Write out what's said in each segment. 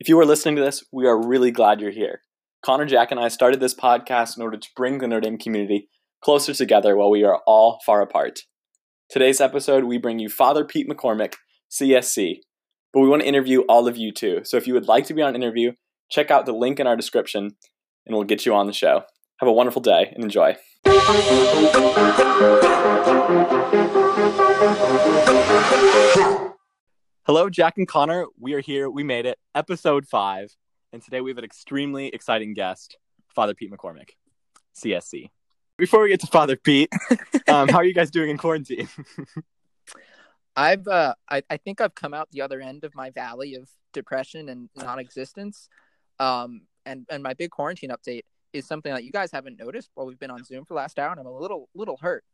If you are listening to this, we are really glad you're here. Connor, Jack, and I started this podcast in order to bring the Notre Dame community closer together while we are all far apart. Today's episode, we bring you Father Pete McCormick, CSC, but we want to interview all of you too. So if you would like to be on an interview, check out the link in our description and we'll get you on the show. Have a wonderful day and enjoy. Hello, Jack and Connor. We are here. We made it. Episode five. And today we have an extremely exciting guest, Father Pete McCormick, CSC. Before we get to Father Pete, um, how are you guys doing in quarantine? I've uh, I, I think I've come out the other end of my valley of depression and non-existence. Um, and and my big quarantine update is something that you guys haven't noticed while we've been on Zoom for the last hour, and I'm a little little hurt.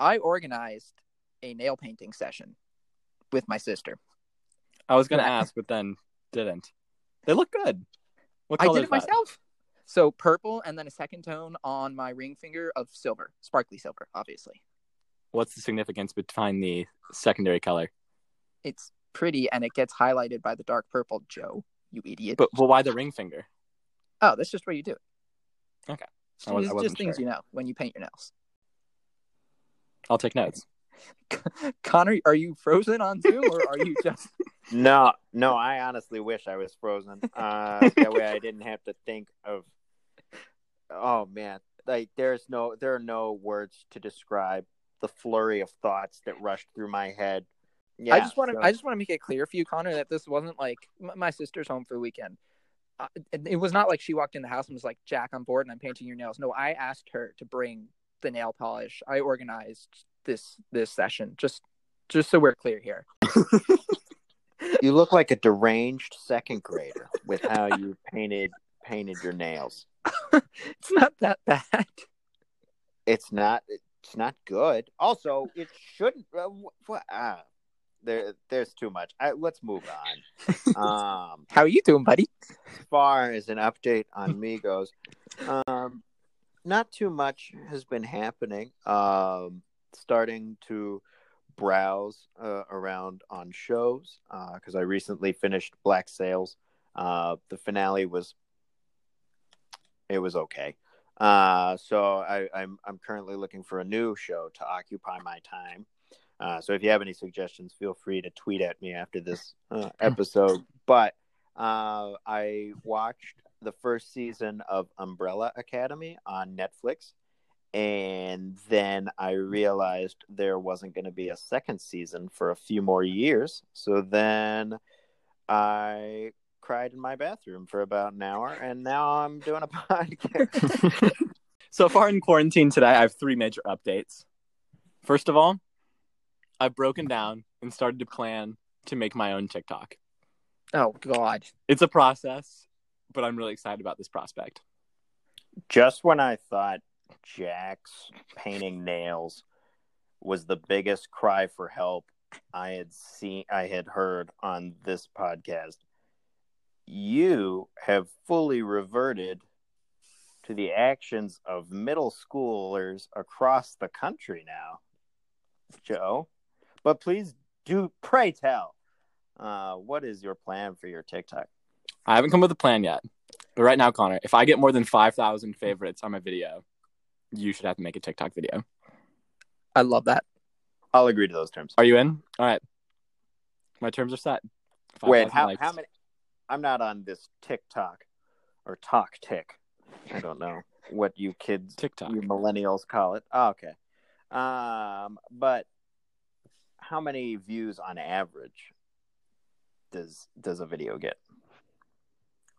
I organized a nail painting session with my sister. I was gonna ask, but then didn't. They look good. What I color did it myself. So purple, and then a second tone on my ring finger of silver, sparkly silver, obviously. What's the significance behind the secondary color? It's pretty, and it gets highlighted by the dark purple. Joe, you idiot! But well, why the ring finger? oh, that's just where you do it. Okay. It's I was- I just wasn't things sure. you know when you paint your nails. I'll take notes. Connor, are you frozen on Zoom, or are you just? No, no, I honestly wish I was frozen. Uh, that way I didn't have to think of. Oh man, like there's no, there are no words to describe the flurry of thoughts that rushed through my head. Yeah, I just want to. so- I just want to make it clear for you, Connor, that this wasn't like my sister's home for the weekend. Uh, it, it was not like she walked in the house and was like, "Jack, I'm bored and I'm painting your nails." No, I asked her to bring the nail polish. I organized this this session just just so we're clear here. you look like a deranged second grader with how you painted painted your nails. It's not that bad. It's not. It's not good. Also, it shouldn't. Uh, wh- wh- ah, there, there's too much. I, let's move on. Um. How are you doing, buddy? as far as an update on me goes, um, not too much has been happening. Um, starting to browse uh, around on shows because I recently finished Black Sails. Uh, the finale was it was okay. Uh, so I, I'm I'm currently looking for a new show to occupy my time. Uh, so if you have any suggestions, feel free to tweet at me after this uh, episode. But uh, I watched the first season of Umbrella Academy on Netflix, and then I realized there wasn't going to be a second season for a few more years. So then I cried in my bathroom for about an hour, and now I'm doing a podcast. So far in quarantine today, I have three major updates. First of all, I've broken down and started to plan to make my own TikTok. Oh God. It's a process, but I'm really excited about this prospect. Just when I thought Jack's painting nails was the biggest cry for help I had seen I had heard on this podcast, you have fully reverted to the actions of middle schoolers across the country now, Joe. But please do pray tell. Uh, what is your plan for your TikTok? I haven't come up with a plan yet. But right now, Connor, if I get more than 5,000 favorites on my video, you should have to make a TikTok video. I love that. I'll agree to those terms. Are you in? All right. My terms are set. Wait, how, likes. how many? I'm not on this TikTok or Talk Tick. I don't know what you kids, TikTok. you millennials call it. Oh, okay. Um, but how many views on average does does a video get?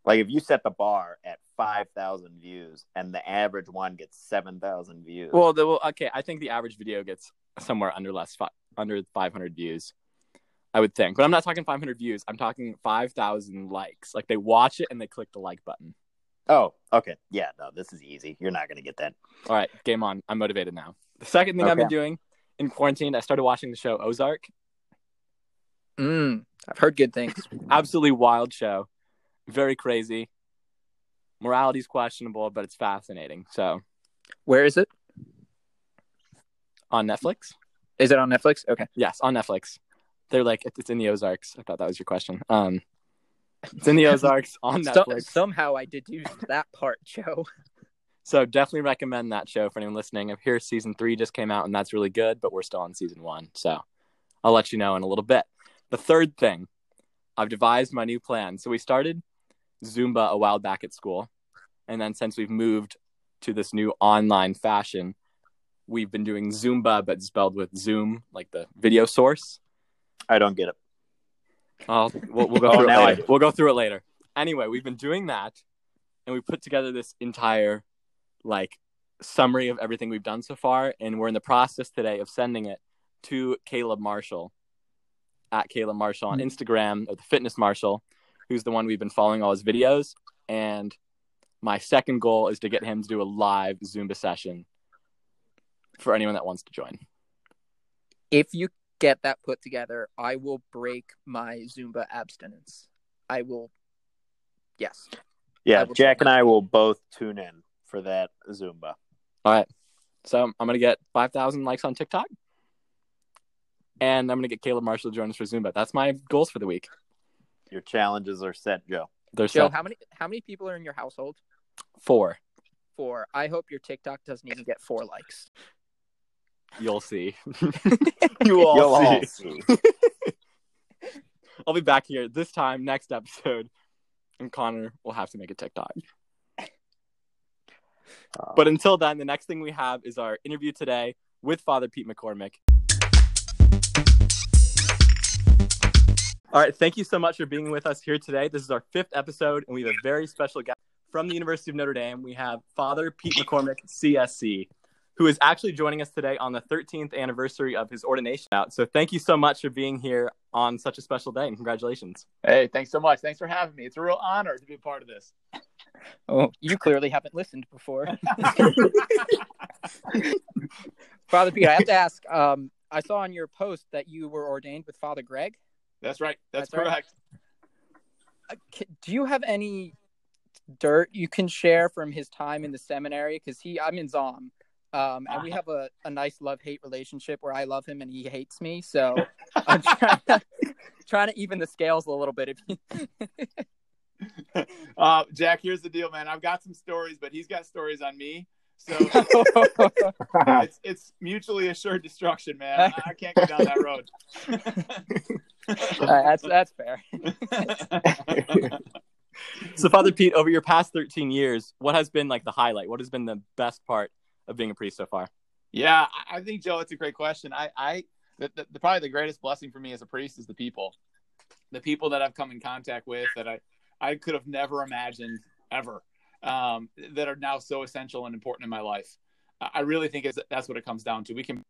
Like if you set the bar at five thousand views and the average one gets seven thousand views. Well, the, well, okay. I think the average video gets somewhere under less fi- under 500 views. I would think, but I'm not talking 500 views. I'm talking 5,000 likes. Like they watch it and they click the like button. oh, okay, yeah, no, this is easy. You're not gonna get that. All right, game on. I'm motivated now. The second thing I've been doing in quarantine, I started watching the show Ozark. Mm, I've heard good things. Absolutely wild show. Very crazy. Morality is questionable, but it's fascinating. So Where is it? on Netflix. Is it on Netflix? Okay. Yes, on Netflix. They're like it's in the Ozarks. I thought that was your question. Um, It's in the Ozarks on So- Netflix. somehow I deduced that part, Joe. So definitely recommend that show for anyone listening. I hear season three just came out and that's really good, but we're still on season one. So I'll let you know in a little bit. The third thing, I've devised my new plan. So we started Zumba a while back at school. And then since we've moved to this new online fashion, we've been doing Zumba, but spelled with Zoom, like the video source. I don't get it. I'll, we'll, we'll go Oh, through it later. We'll go through it later. Anyway, we've been doing that, and we put together this entire like summary of everything we've done so far, and we're in the process today of sending it to Caleb Marshall at Caleb Marshall on mm. Instagram, or the Fitness Marshall, who's the one we've been following all his videos. And my second goal is to get him to do a live Zumba session for anyone that wants to join. If you get that put together, I will break my Zumba abstinence. I will. Yes. Yeah, will Jack and I will both tune in for that Zumba. All right. So I'm gonna get five thousand likes on TikTok, and I'm gonna get Caleb Marshall to join us for Zumba. That's my goals for the week. Your challenges are set, Joe. They're Joe, set how many how many people are in your household? four. Four. I hope your TikTok doesn't even get four likes. You'll see. you all You'll see. all see. I'll be back here this time next episode, and Connor will have to make a TikTok. Oh. But until then, the next thing we have is our interview today with Father Pete McCormick. All right, thank you so much for being with us here today. This is our fifth episode, and we have a very special guest from the University of Notre Dame. We have Father Pete McCormick, CSC, who is actually joining us today on the 13th anniversary of his ordination out. So thank you so much for being here on such a special day, and congratulations. Hey, thanks so much. Thanks for having me. It's a real honor to be a part of this. Oh, you clearly haven't listened before. Father Pete, I have to ask. Um, I saw on your post that you were ordained with Father Greg. That's right. That's, That's right. correct. Uh, c- Do you have any dirt you can share from his time in the seminary? Because he, I'm in Zahm, um, and we have a, a nice love hate relationship where I love him and he hates me. So I'm trying to, trying to even the scales a little bit. If you, Uh, Jack, here's the deal, man. I've got some stories, but he's got stories on me. So it's it's mutually assured destruction, man. I, I can't go down that road. Uh, that's that's fair. So, Father Pete, over your past 13 years, what has been like the highlight? What has been the best part of being a priest so far? Yeah, I- I think Joe, it's a great question. I, I, the, the, the probably the greatest blessing for me as a priest is the people, the people that I've come in contact with that I, I could have never imagined ever, um, that are now so essential and important in my life. I really think that's what it comes down to. We can,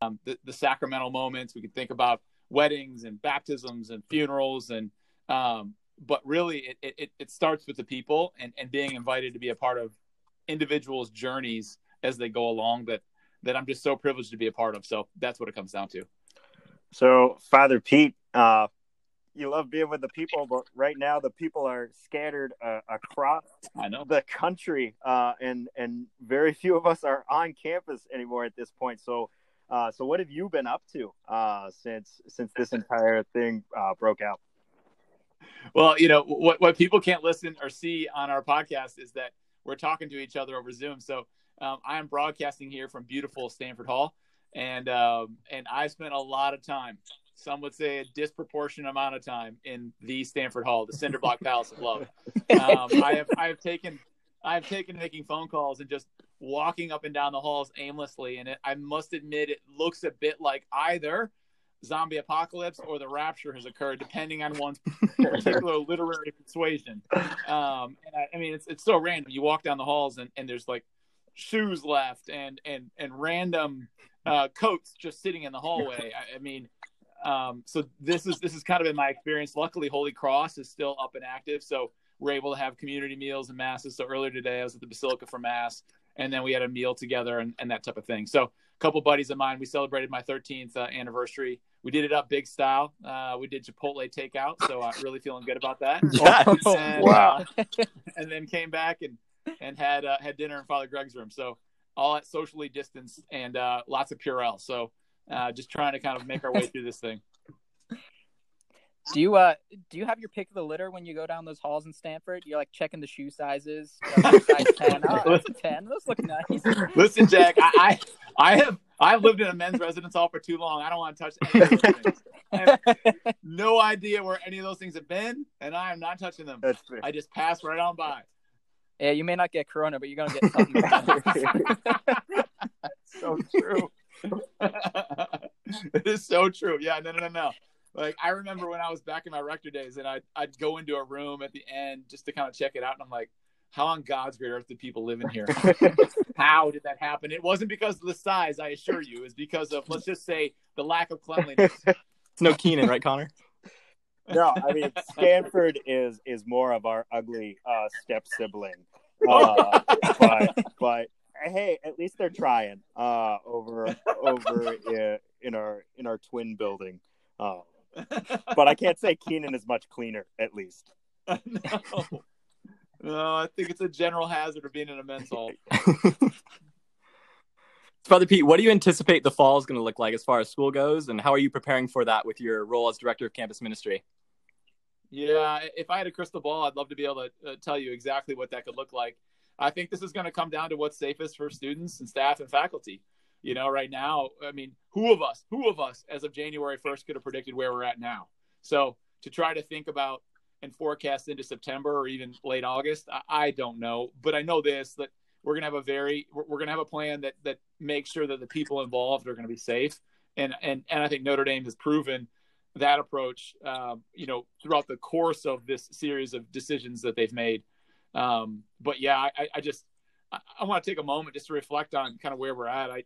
um, the, the sacramental moments. We can think about weddings and baptisms and funerals and, um, but really it, it, it starts with the people and, and being invited to be a part of individuals' journeys as they go along that that I'm just so privileged to be a part of. So that's what it comes down to. So, Father Pete, uh, you love being with the people, but right now the people are scattered uh, across I know. the country, uh, and and very few of us are on campus anymore at this point. So, uh, so what have you been up to uh, since since this entire thing uh, broke out? Well, you know what what people can't listen or see on our podcast is that we're talking to each other over Zoom. So um, I am broadcasting here from beautiful Stanford Hall, and um, and I spent a lot of time. Some would say a disproportionate amount of time in the Stanford Hall, the Cinderblock Palace of Love. Um, I have I have taken I have taken making phone calls and just walking up and down the halls aimlessly, and it, I must admit it looks a bit like either zombie apocalypse or the rapture has occurred, depending on one's particular literary persuasion. Um, and I, I mean, it's it's so random. You walk down the halls and, and there's like shoes left and and and random uh, coats just sitting in the hallway. I, I mean, um, so this is this is kind of been my experience. Luckily, Holy Cross is still up and active, so we're able to have community meals and masses. So earlier today, I was at the Basilica for mass, and then we had a meal together and, and that type of thing. So a couple buddies of mine, we celebrated my 13th uh, anniversary. We did it up big style. Uh, we did Chipotle takeout, so I'm really feeling good about that. Yes. And, Wow. uh, and then came back and and had uh, had dinner in Father Greg's room. So all at socially distanced and uh, lots of Purell. So uh, just trying to kind of make our way through this thing. Do you uh do you have your pick of the litter when you go down those halls in Stanford? You're like checking the shoe sizes. Size 10. Oh, that's a 10. Those look nice. Listen, Jack, I, I I have I've lived in a men's residence hall for too long. I don't want to touch any of those things. I have no idea where any of those things have been, and I am not touching them. That's fair. I just pass right on by. yeah, you may not get corona, but you're gonna get something. so true. it is so true. Yeah, no, no, no, no. Like I remember when I was back in my rector days, and I'd I'd go into a room at the end just to kind of check it out, and I'm like, how on God's great earth did people live in here? how did that happen? It wasn't because of the size, I assure you. It's because of let's just say the lack of cleanliness. It's no Keenan, right, Connor? no, I mean Stanford is is more of our ugly uh, step sibling, uh, but but hey, at least they're trying uh, over over in, in our in our twin building. Uh, but I can't say Keenan is much cleaner, at least. no. No, I think it's a general hazard of being in a men's hall. Father Pete, what do you anticipate the fall is going to look like as far as school goes, and how are you preparing for that with your role as director of campus ministry? Yeah, if I had a crystal ball, I'd love to be able to uh, tell you exactly what that could look like. I think this is going to come down to what's safest for students and staff and faculty. You know, right now, I mean, who of us, who of us as of January 1st could have predicted where we're at now? So to try to think about and forecast into September or even late August, I, I don't know. But I know this that we're going to have a very, we're, we're going to have a plan that, that makes sure that the people involved are going to be safe. And, and, and I think Notre Dame has proven that approach, um, you know, throughout the course of this series of decisions that they've made. Um, but yeah, I, I just, I, I want to take a moment just to reflect on kind of where we're at. I,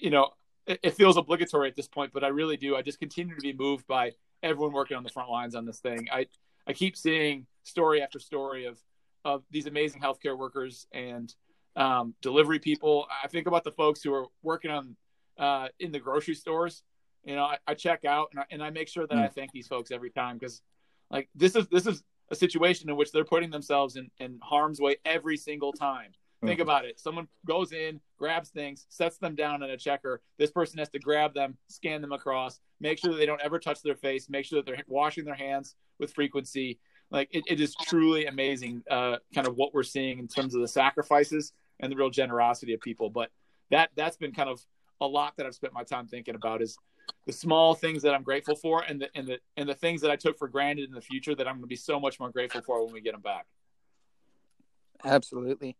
you know, it, it feels obligatory at this point, but I really do. I just continue to be moved by everyone working on the front lines on this thing. I, I keep seeing story after story of, of these amazing healthcare workers and um, delivery people. I think about the folks who are working on uh, in the grocery stores. You know, I, I check out and I, and I make sure that I thank these folks every time because, like, this is this is a situation in which they're putting themselves in, in harm's way every single time. Think about it. Someone goes in, grabs things, sets them down in a checker. This person has to grab them, scan them across, make sure that they don't ever touch their face, make sure that they're washing their hands with frequency. Like it, it is truly amazing, uh, kind of what we're seeing in terms of the sacrifices and the real generosity of people. But that that's been kind of a lot that I've spent my time thinking about is the small things that I'm grateful for and the and the and the things that I took for granted in the future that I'm going to be so much more grateful for when we get them back. Absolutely.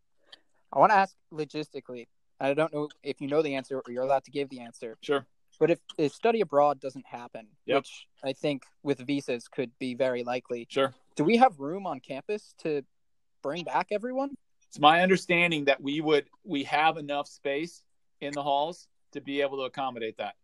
I want to ask logistically. I don't know if you know the answer or you're allowed to give the answer. Sure. But if, if study abroad doesn't happen, Yep. which I think with visas could be very likely, Sure. do we have room on campus to bring back everyone? It's my understanding that we would we have enough space in the halls to be able to accommodate that.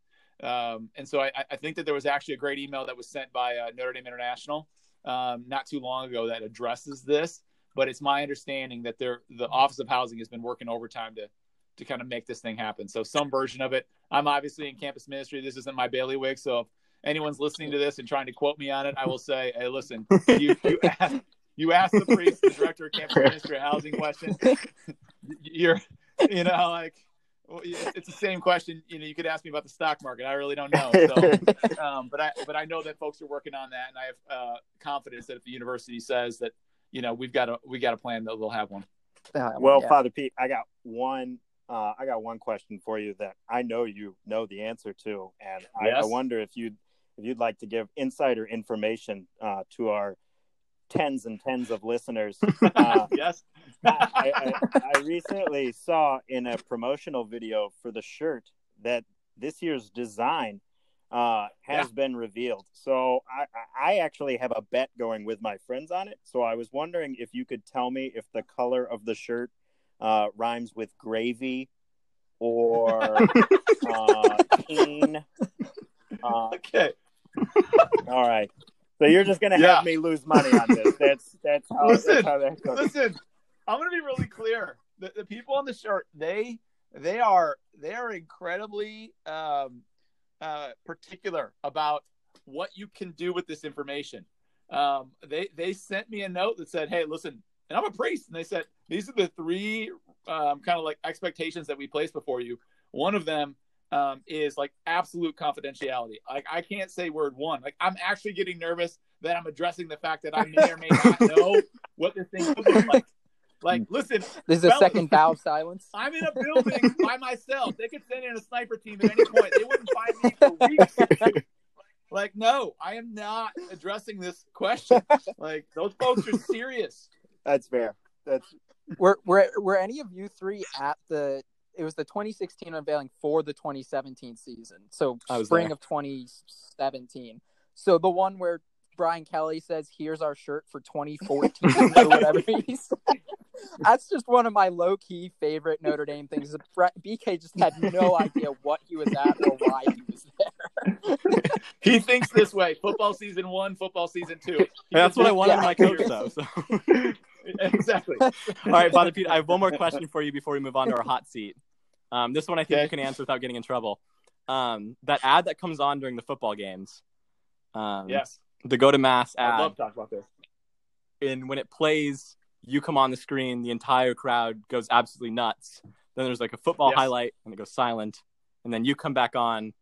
Um, and so I, I think that there was actually a great email that was sent by uh, Notre Dame International um, not too long ago that addresses this. But it's my understanding that they're, the Office of Housing has been working overtime to to kind of make this thing happen. So some version of it. I'm obviously in campus ministry. This isn't my bailiwick, so if anyone's listening to this and trying to quote me on it, I will say, hey, listen, you you asked, you asked the priest, the director of campus ministry, a housing question. You're, you know, like well, it's the same question. You know, you could ask me about the stock market. I really don't know. So, um, but I but I know that folks are working on that, and I have uh, confidence that if the university says that, you know, we've got a we got a plan that they'll have one. Uh, Well, yeah. Father Pete, I got one. Uh, I got one question for you that I know you know the answer to, and I, I wonder if you'd if you'd like to give insider information uh, to our tens and tens of listeners. Uh, yes. I, I, I recently saw in a promotional video for the shirt that this year's design uh, has Yeah. been revealed. So I, I actually have a bet going with my friends on it. So I was wondering if you could tell me if the color of the shirt uh, rhymes with gravy or uh, keen. Uh, okay. all right. So you're just gonna Yeah. have me lose money on this. That's that's how, Listen, that's how that goes. Listen, I'm gonna be really clear. The, the people on the shirt, they they are they are incredibly um, uh, particular about what you can do with this information. Um, they they sent me a note that said, "Hey, listen," and I'm a priest, and they said these are the three um, kind of like expectations that we place before you. One of them um, is like absolute confidentiality. Like I can't say word one. Like I'm actually getting nervous that I'm addressing the fact that I may or may not know what this thing looks like. Like, listen, This is a second bow of silence. I'm in a building by myself. They could send in a sniper team at any point. They wouldn't find me for weeks. Like, no, I am not addressing this question. Like, those folks are serious. That's fair. That's Were were were any of you three at the? It was the 2016 unveiling for the 2017 season. So spring there. of 2017. So the one where Brian Kelly says, "Here's our shirt for 2014" or whatever he's. That's just one of my low key favorite Notre Dame things. BK just had no idea what he was at or why he was there. He thinks this way: football season one, football season two. He That's what I wanted Yeah. my coach, though. So. exactly. All right, Father Pete, I have one more question for you before we move on to our hot seat. Um, this one I think Okay. you can answer without getting in trouble. Um, that ad that comes on during the football games, um, Yes, the go to mass ad. I love to talk about this. and when it plays, you come on the screen, the entire crowd goes absolutely nuts. Then there's like a football Yes. highlight, and it goes silent, and then you come back on,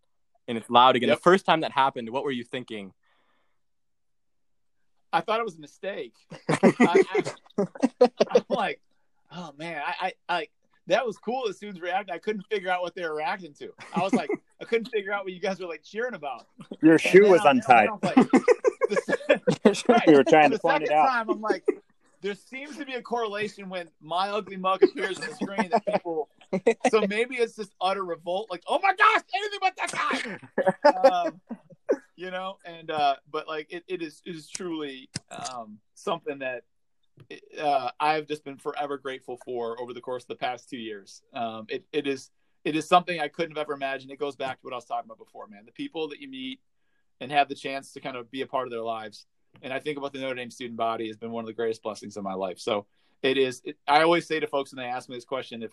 and it's loud again. Yep. The first time that happened, what were you thinking? I thought it was a mistake. I, I, I'm like, oh man, I, I, I, that was cool. As students reacted, I couldn't figure out what they were reacting to. I was like, I couldn't figure out what you guys were like cheering about. your And shoe was I- untied. and I was like, the- right. You were trying the to point it second out. time, I'm like, there seems to be a correlation when my ugly mug appears on the screen that people. So maybe it's just utter revolt, like, oh my gosh, anything but that guy. Um, you know, and uh, but like it, it is it is truly um, something that uh, I've just been forever grateful for over the course of the past two years. Um, it it is it is something I couldn't have ever imagined. It goes back to what I was talking about before, man. The people that you meet and have the chance to kind of be a part of their lives. And I think about the Notre Dame student body has been one of the greatest blessings of my life. So it is. It, I always say to folks when they ask me this question, if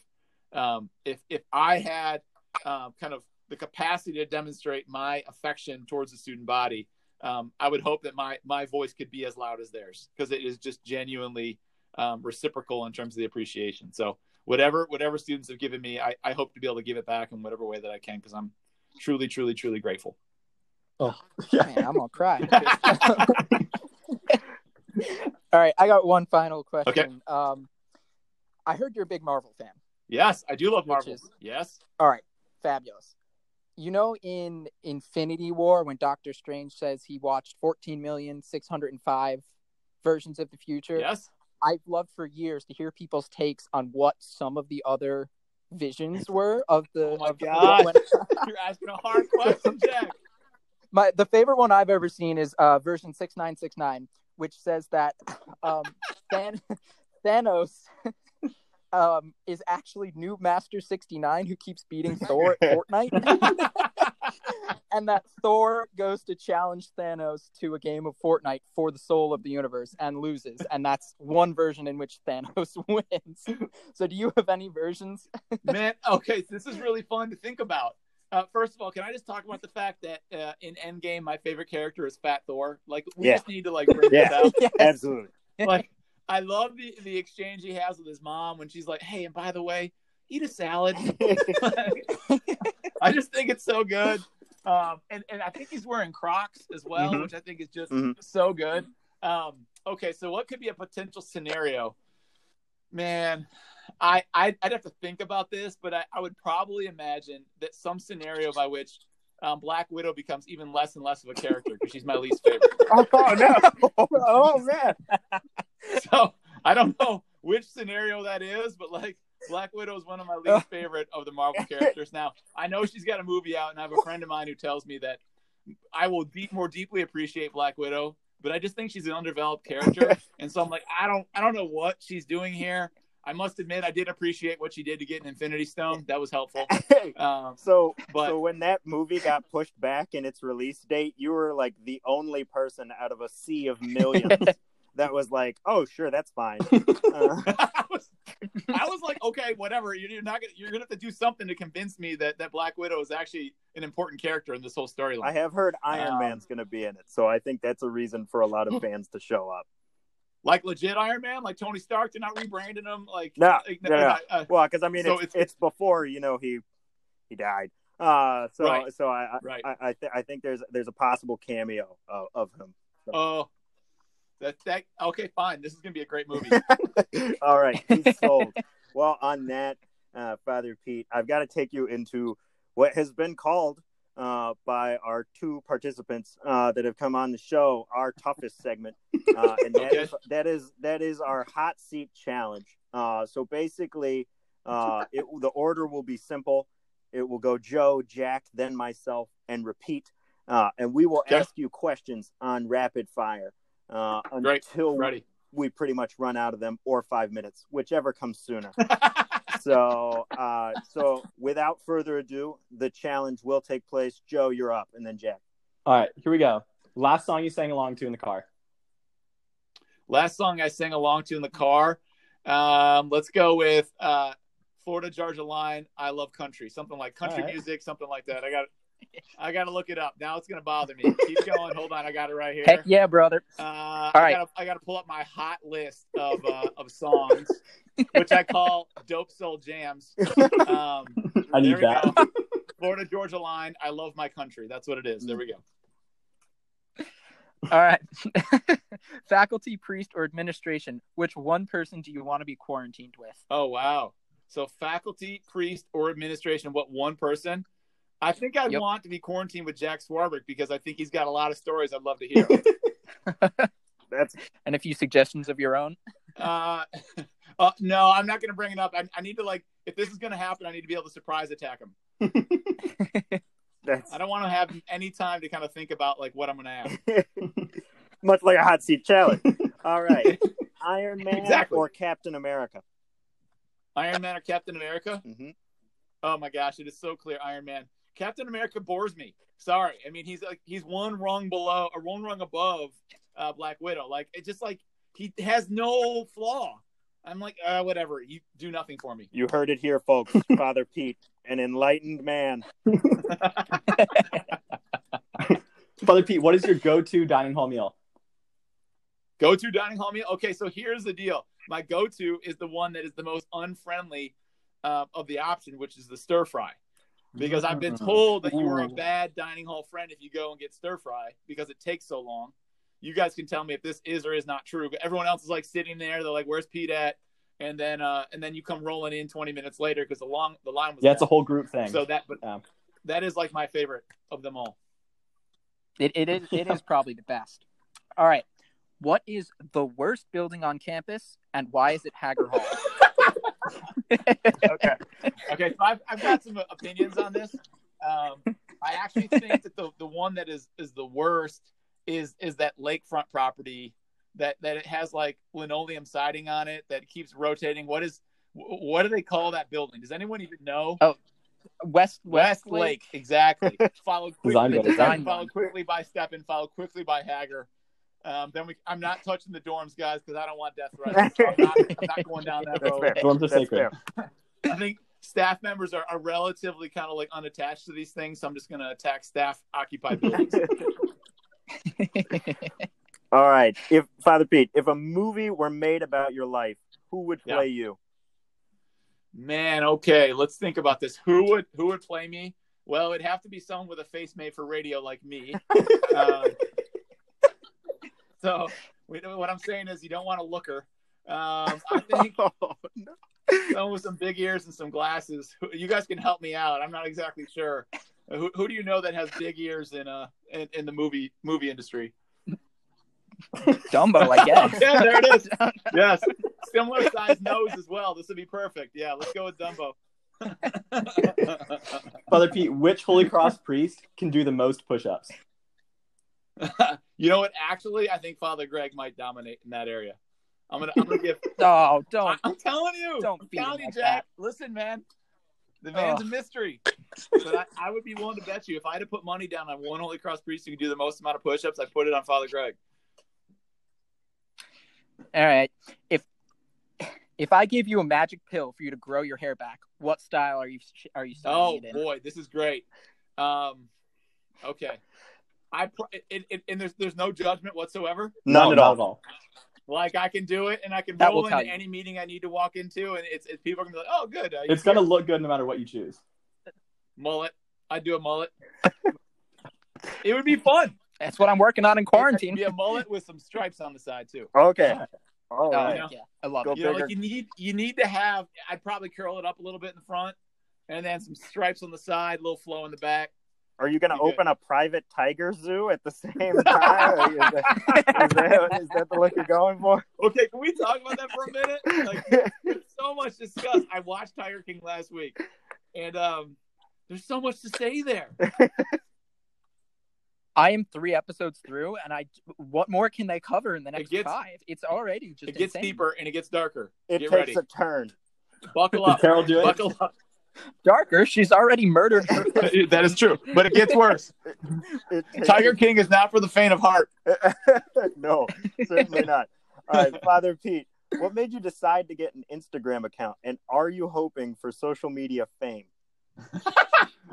um, if if I had um, kind of the capacity to demonstrate my affection towards the student body, um, I would hope that my my voice could be as loud as theirs because it is just genuinely um, reciprocal in terms of the appreciation. So whatever whatever students have given me, I, I hope to be able to give it back in whatever way that I can because I'm truly truly truly grateful. Oh man, I'm gonna cry. All right, I got one final question. Um, I heard you're a big Marvel fan. Yes, I do love Which Marvel. is- Yes. All right, fabulous. You know, in Infinity War, when Doctor Strange says he watched 14,605 versions of the future, Yes. I've loved for years to hear people's takes on what some of the other visions were of the. Oh my of the- when- You're asking a hard question, Jack. my the favorite one I've ever seen is uh, version six nine six nine, which says that um, Than- Thanos um, is actually new Master sixty nine who keeps beating Thor at Fortnite, and that Thor goes to challenge Thanos to a game of Fortnite for the soul of the universe and loses, and that's one version in which Thanos wins. So, do you have any versions? Man, okay, so this is really fun to think about. Uh, first of all, can I just talk about the fact that uh, in Endgame, my favorite character is Fat Thor? Like, we Yeah. just need to like bring Yeah. this out. Yes. Absolutely. Like, I love the the exchange he has with his mom when she's like, "Hey, and by the way, eat a salad." I just think it's so good. Um, and, and I think he's wearing Crocs as well, Mhm. which I think is just Mhm. so good. Um, okay, so what could be a potential scenario? Man, I I'd, I'd have to think about this, but I, I would probably imagine that some scenario by which um, Black Widow becomes even less and less of a character because she's my least favorite. oh no! Oh man! so I don't know which scenario that is, but like Black Widow is one of my least favorite of the Marvel characters. Now I know she's got a movie out, and I have a friend of mine who tells me that I will deep, more deeply appreciate Black Widow, but I just think she's an undeveloped character, and so I'm like, I don't, I don't know what she's doing here. I must admit, I did appreciate what she did to get an Infinity Stone. That was helpful. Um, so But- so when that movie got pushed back in its release date, you were like the only person out of a sea of millions that was like, "Oh, sure, that's fine." Uh, I was, I was like, okay, whatever. You're, you're not gonna, you're gonna have to do something to convince me that that Black Widow is actually an important character in this whole storyline. I have heard Iron Um, Man's going to be in it, so I think that's a reason for a lot of fans to show up. like legit Iron Man, like Tony Stark. They're not rebranding him. Like No, like, no, no. uh, Well, because I mean, So it's, it's- it's before you know he he died. Uh, so Right. so I I Right. I, I, th- I think there's there's a possible cameo of, of him. Oh, that that okay, fine. This is gonna be a great movie. All right, he's sold. well, on that, uh, Father Pete, I've got to take you into what has been called uh, by our two participants uh, that have come on the show our toughest segment, uh, and that Okay. is that is that is our hot seat challenge. Uh, so basically, uh, it, the order will be simple. It will go Joe, Jack, then myself, and repeat. Uh, and we will Okay. ask you questions on rapid fire uh, Great. until Ready. we pretty much run out of them or five minutes, whichever comes sooner. so, uh, so without further ado, the challenge will take place. Joe, you're up, and then Jack. All right, here we go. Last song you sang along to in the car. Last song I sang along to in the car. Um, let's go with uh, Florida Georgia Line. I love country. Something like country All right. music, something like that. I got. I got to look it up. Now it's gonna bother me. Keep going. Hold on. I got it right here. Heck yeah, brother. Uh, All I right. gotta, I gotta pull up my hot list of uh, of songs, which I call dope soul jams. Um, I need that. go. Florida Georgia Line. I love my country. That's what it is. There we go. All right. Faculty, priest, or administration, which one person do you want to be quarantined with? Oh wow. So faculty, priest, or administration. What one person? I think I'd Yep. want to be quarantined with Jack Swarbrick because I think he's got a lot of stories I'd love to hear. That's And a few suggestions of your own. uh, uh, no, I'm not going to bring it up. I, I need to like, if this is going to happen, I need to be able to surprise attack him. that's I don't want to have any time to kind of think about like what I'm going to ask. much like a hot seat challenge. All right, Iron Man Exactly. or Captain America. Iron Man or Captain America? hmm Oh my gosh, it is so clear. Iron Man. Captain America bores me. Sorry. I mean, he's like he's one rung below or one rung above uh, Black Widow. Like it just like he has no flaw. I'm like, uh, whatever. You do nothing for me. You heard it here, folks. Father Pete, an enlightened man. Father Pete, what is your go-to dining hall meal? Go to dining hall meal. Okay, so here's the deal. My go-to is the one that is the most unfriendly uh, of the option, which is the stir fry. Because I've been told that you are a bad dining hall friend if you go and get stir fry because it takes so long. You guys can tell me if this is or is not true. But everyone else is like sitting there. They're like, "Where's Pete at?" And then, uh, and then you come rolling in 20 minutes later because the long the line was. Yeah, it's a whole group thing. So that, but Yeah. that is like my favorite of them all. It, it is it is probably the best. All right. What is the worst building on campus and why is it Haggar Hall? Okay. Okay. So I've, I've got some opinions on this. Um, I actually think that the, the one that is is the worst is is that lakefront property that that it has like linoleum siding on it that keeps rotating. What is what do they call that building? Does anyone even know? Oh, West West Lake, exactly. followed quickly, better. Design followed quickly by Stepan, followed quickly by Haggar. Um, then we, I'm not touching the dorms, guys, because I don't want death threats. So I'm, not, I'm not going down that That's road. fair. Dorms are That's sacred. fair. I think staff members are, are relatively kind of like unattached to these things, so I'm just going to attack staff occupied buildings. All right. If Father Pete, if a movie were made about your life, who would Yeah. play you? Man, okay, let's think about this. Who would who would play me? Well, it'd have to be someone with a face made for radio like me. um, so what I'm saying is, you don't want a looker. Um, I think someone with some big ears and some glasses. You guys can help me out. I'm not exactly sure. Who, who do you know that has big ears in uh in, in the movie movie industry? Dumbo, I guess. Yeah, there it is. Yes, similar size nose as well. This would be perfect. Yeah, let's go with Dumbo. Father Pete, which Holy Cross priest can do the most push-ups? you know what? Actually, I think Father Greg might dominate in that area. I'm gonna, I'm gonna give. Oh, don't. I'm telling you. Don't I'm feed him telling you, like Jack. Listen, man. The man's Ugh. a mystery. But I, I would be willing to bet you if I had to put money down on one Holy Cross priest who can do the most amount of push-ups, I'd put it on Father Greg. All right. If if I give you a magic pill for you to grow your hair back, what style are you are you Oh boy, this is great. Um, okay. I pr- it, it, and there's there's no judgment whatsoever. None No, at all. at all. Like I can do it, and I can That roll will tell into you. any meeting I need to walk into, and it's, it's people are gonna be like, "Oh, good." Uh, It's you're gonna look good no matter what you choose. mullet. I'd do a mullet. it would be fun. That's what I'm working on in It'd quarantine. be a mullet with some stripes on the side too. Okay. All Oh, right. you know? yeah, I love Go it. You know, like you need you need to have. I'd probably curl it up a little bit in the front, and then some stripes on the side, a little flow in the back. Are you going to Be good. open a private tiger zoo at the same time? Is, that, is, that, is that the look you're going for? Okay, can we talk about that for a minute? Like, there's so much discussed. I watched Tiger King last week, and um, there's so much to say there. I am three episodes through, and I what more can they cover in the next gets- five? It's already just It gets insane. deeper and it gets darker. It Get takes ready. a turn. Buckle up. Carol do it? Buckle up. Darker. She's already murdered. Her. that is true, but it gets worse. It takes- Tiger King is not for the faint of heart. no, certainly not. All right, Father Pete, what made you decide to get an Instagram account, and are you hoping for social media fame?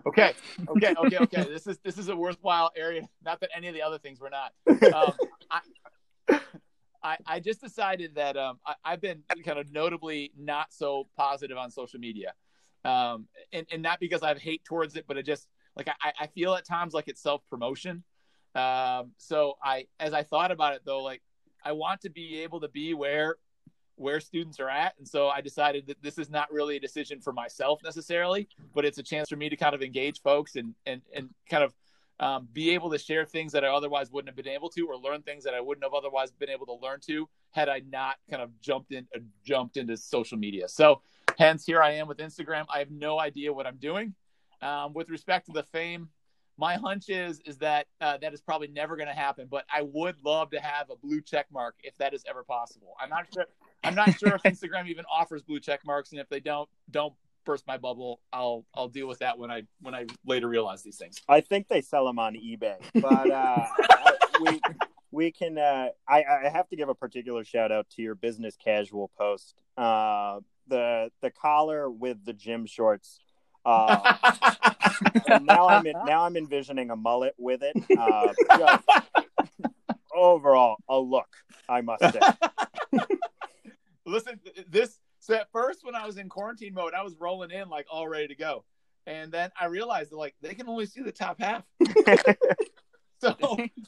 Okay, okay, okay, okay. This is this is a worthwhile area. Not that any of the other things were not. Um, I, I I just decided that um, I, I've been kind of notably not so positive on social media, um, and and not because I have hate towards it, but it just like I, I feel at times like it's self promotion. Um, so I as I thought about it though, like I want to be able to be where where students are at and so i decided that this is not really a decision for myself necessarily but it's a chance for me to kind of engage folks and and and kind of um, be able to share things that i otherwise wouldn't have been able to or learn things that i wouldn't have otherwise been able to learn to had i not kind of jumped in jumped into social media so hence here i am with instagram i have no idea what i'm doing um, with respect to the fame my hunch is is that uh, that is probably never going to happen but i would love to have a blue check mark if that is ever possible i'm not sure i'm not sure if instagram even offers blue check marks and if they don't don't burst my bubble i'll i'll deal with that when i when i later realize these things I think they sell them on eBay, but uh, we we can. Uh, I, I have to give a particular shout out to your business casual post. Uh, the the collar with the gym shorts. Uh, now I'm in, now I'm envisioning a mullet with it. Uh, overall, a look, I must say. listen this so at first when i was in quarantine mode i was rolling in like all ready to go and then i realized that like they can only see the top half so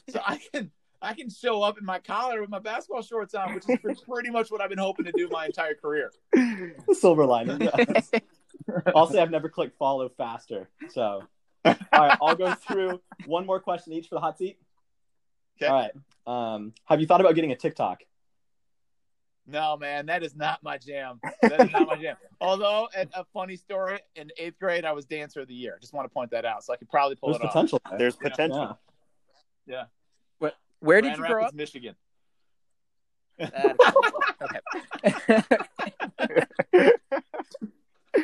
so i can i can show up in my collar with my basketball shorts on which is pretty much what i've been hoping to do my entire career The silver lining. Yes. I'll say I've never clicked follow faster. So, all right, I'll go through one more question each for the hot seat. Okay. All right. Um, have you thought about getting a TikTok? no man that is not my jam that is not my jam although a, a funny story in eighth grade i was dancer of the year just want to point that out so i could probably pull There's it off potential. there. There's Yeah. potential. yeah Where did Grand you grow Rapids, up? michigan That is- okay.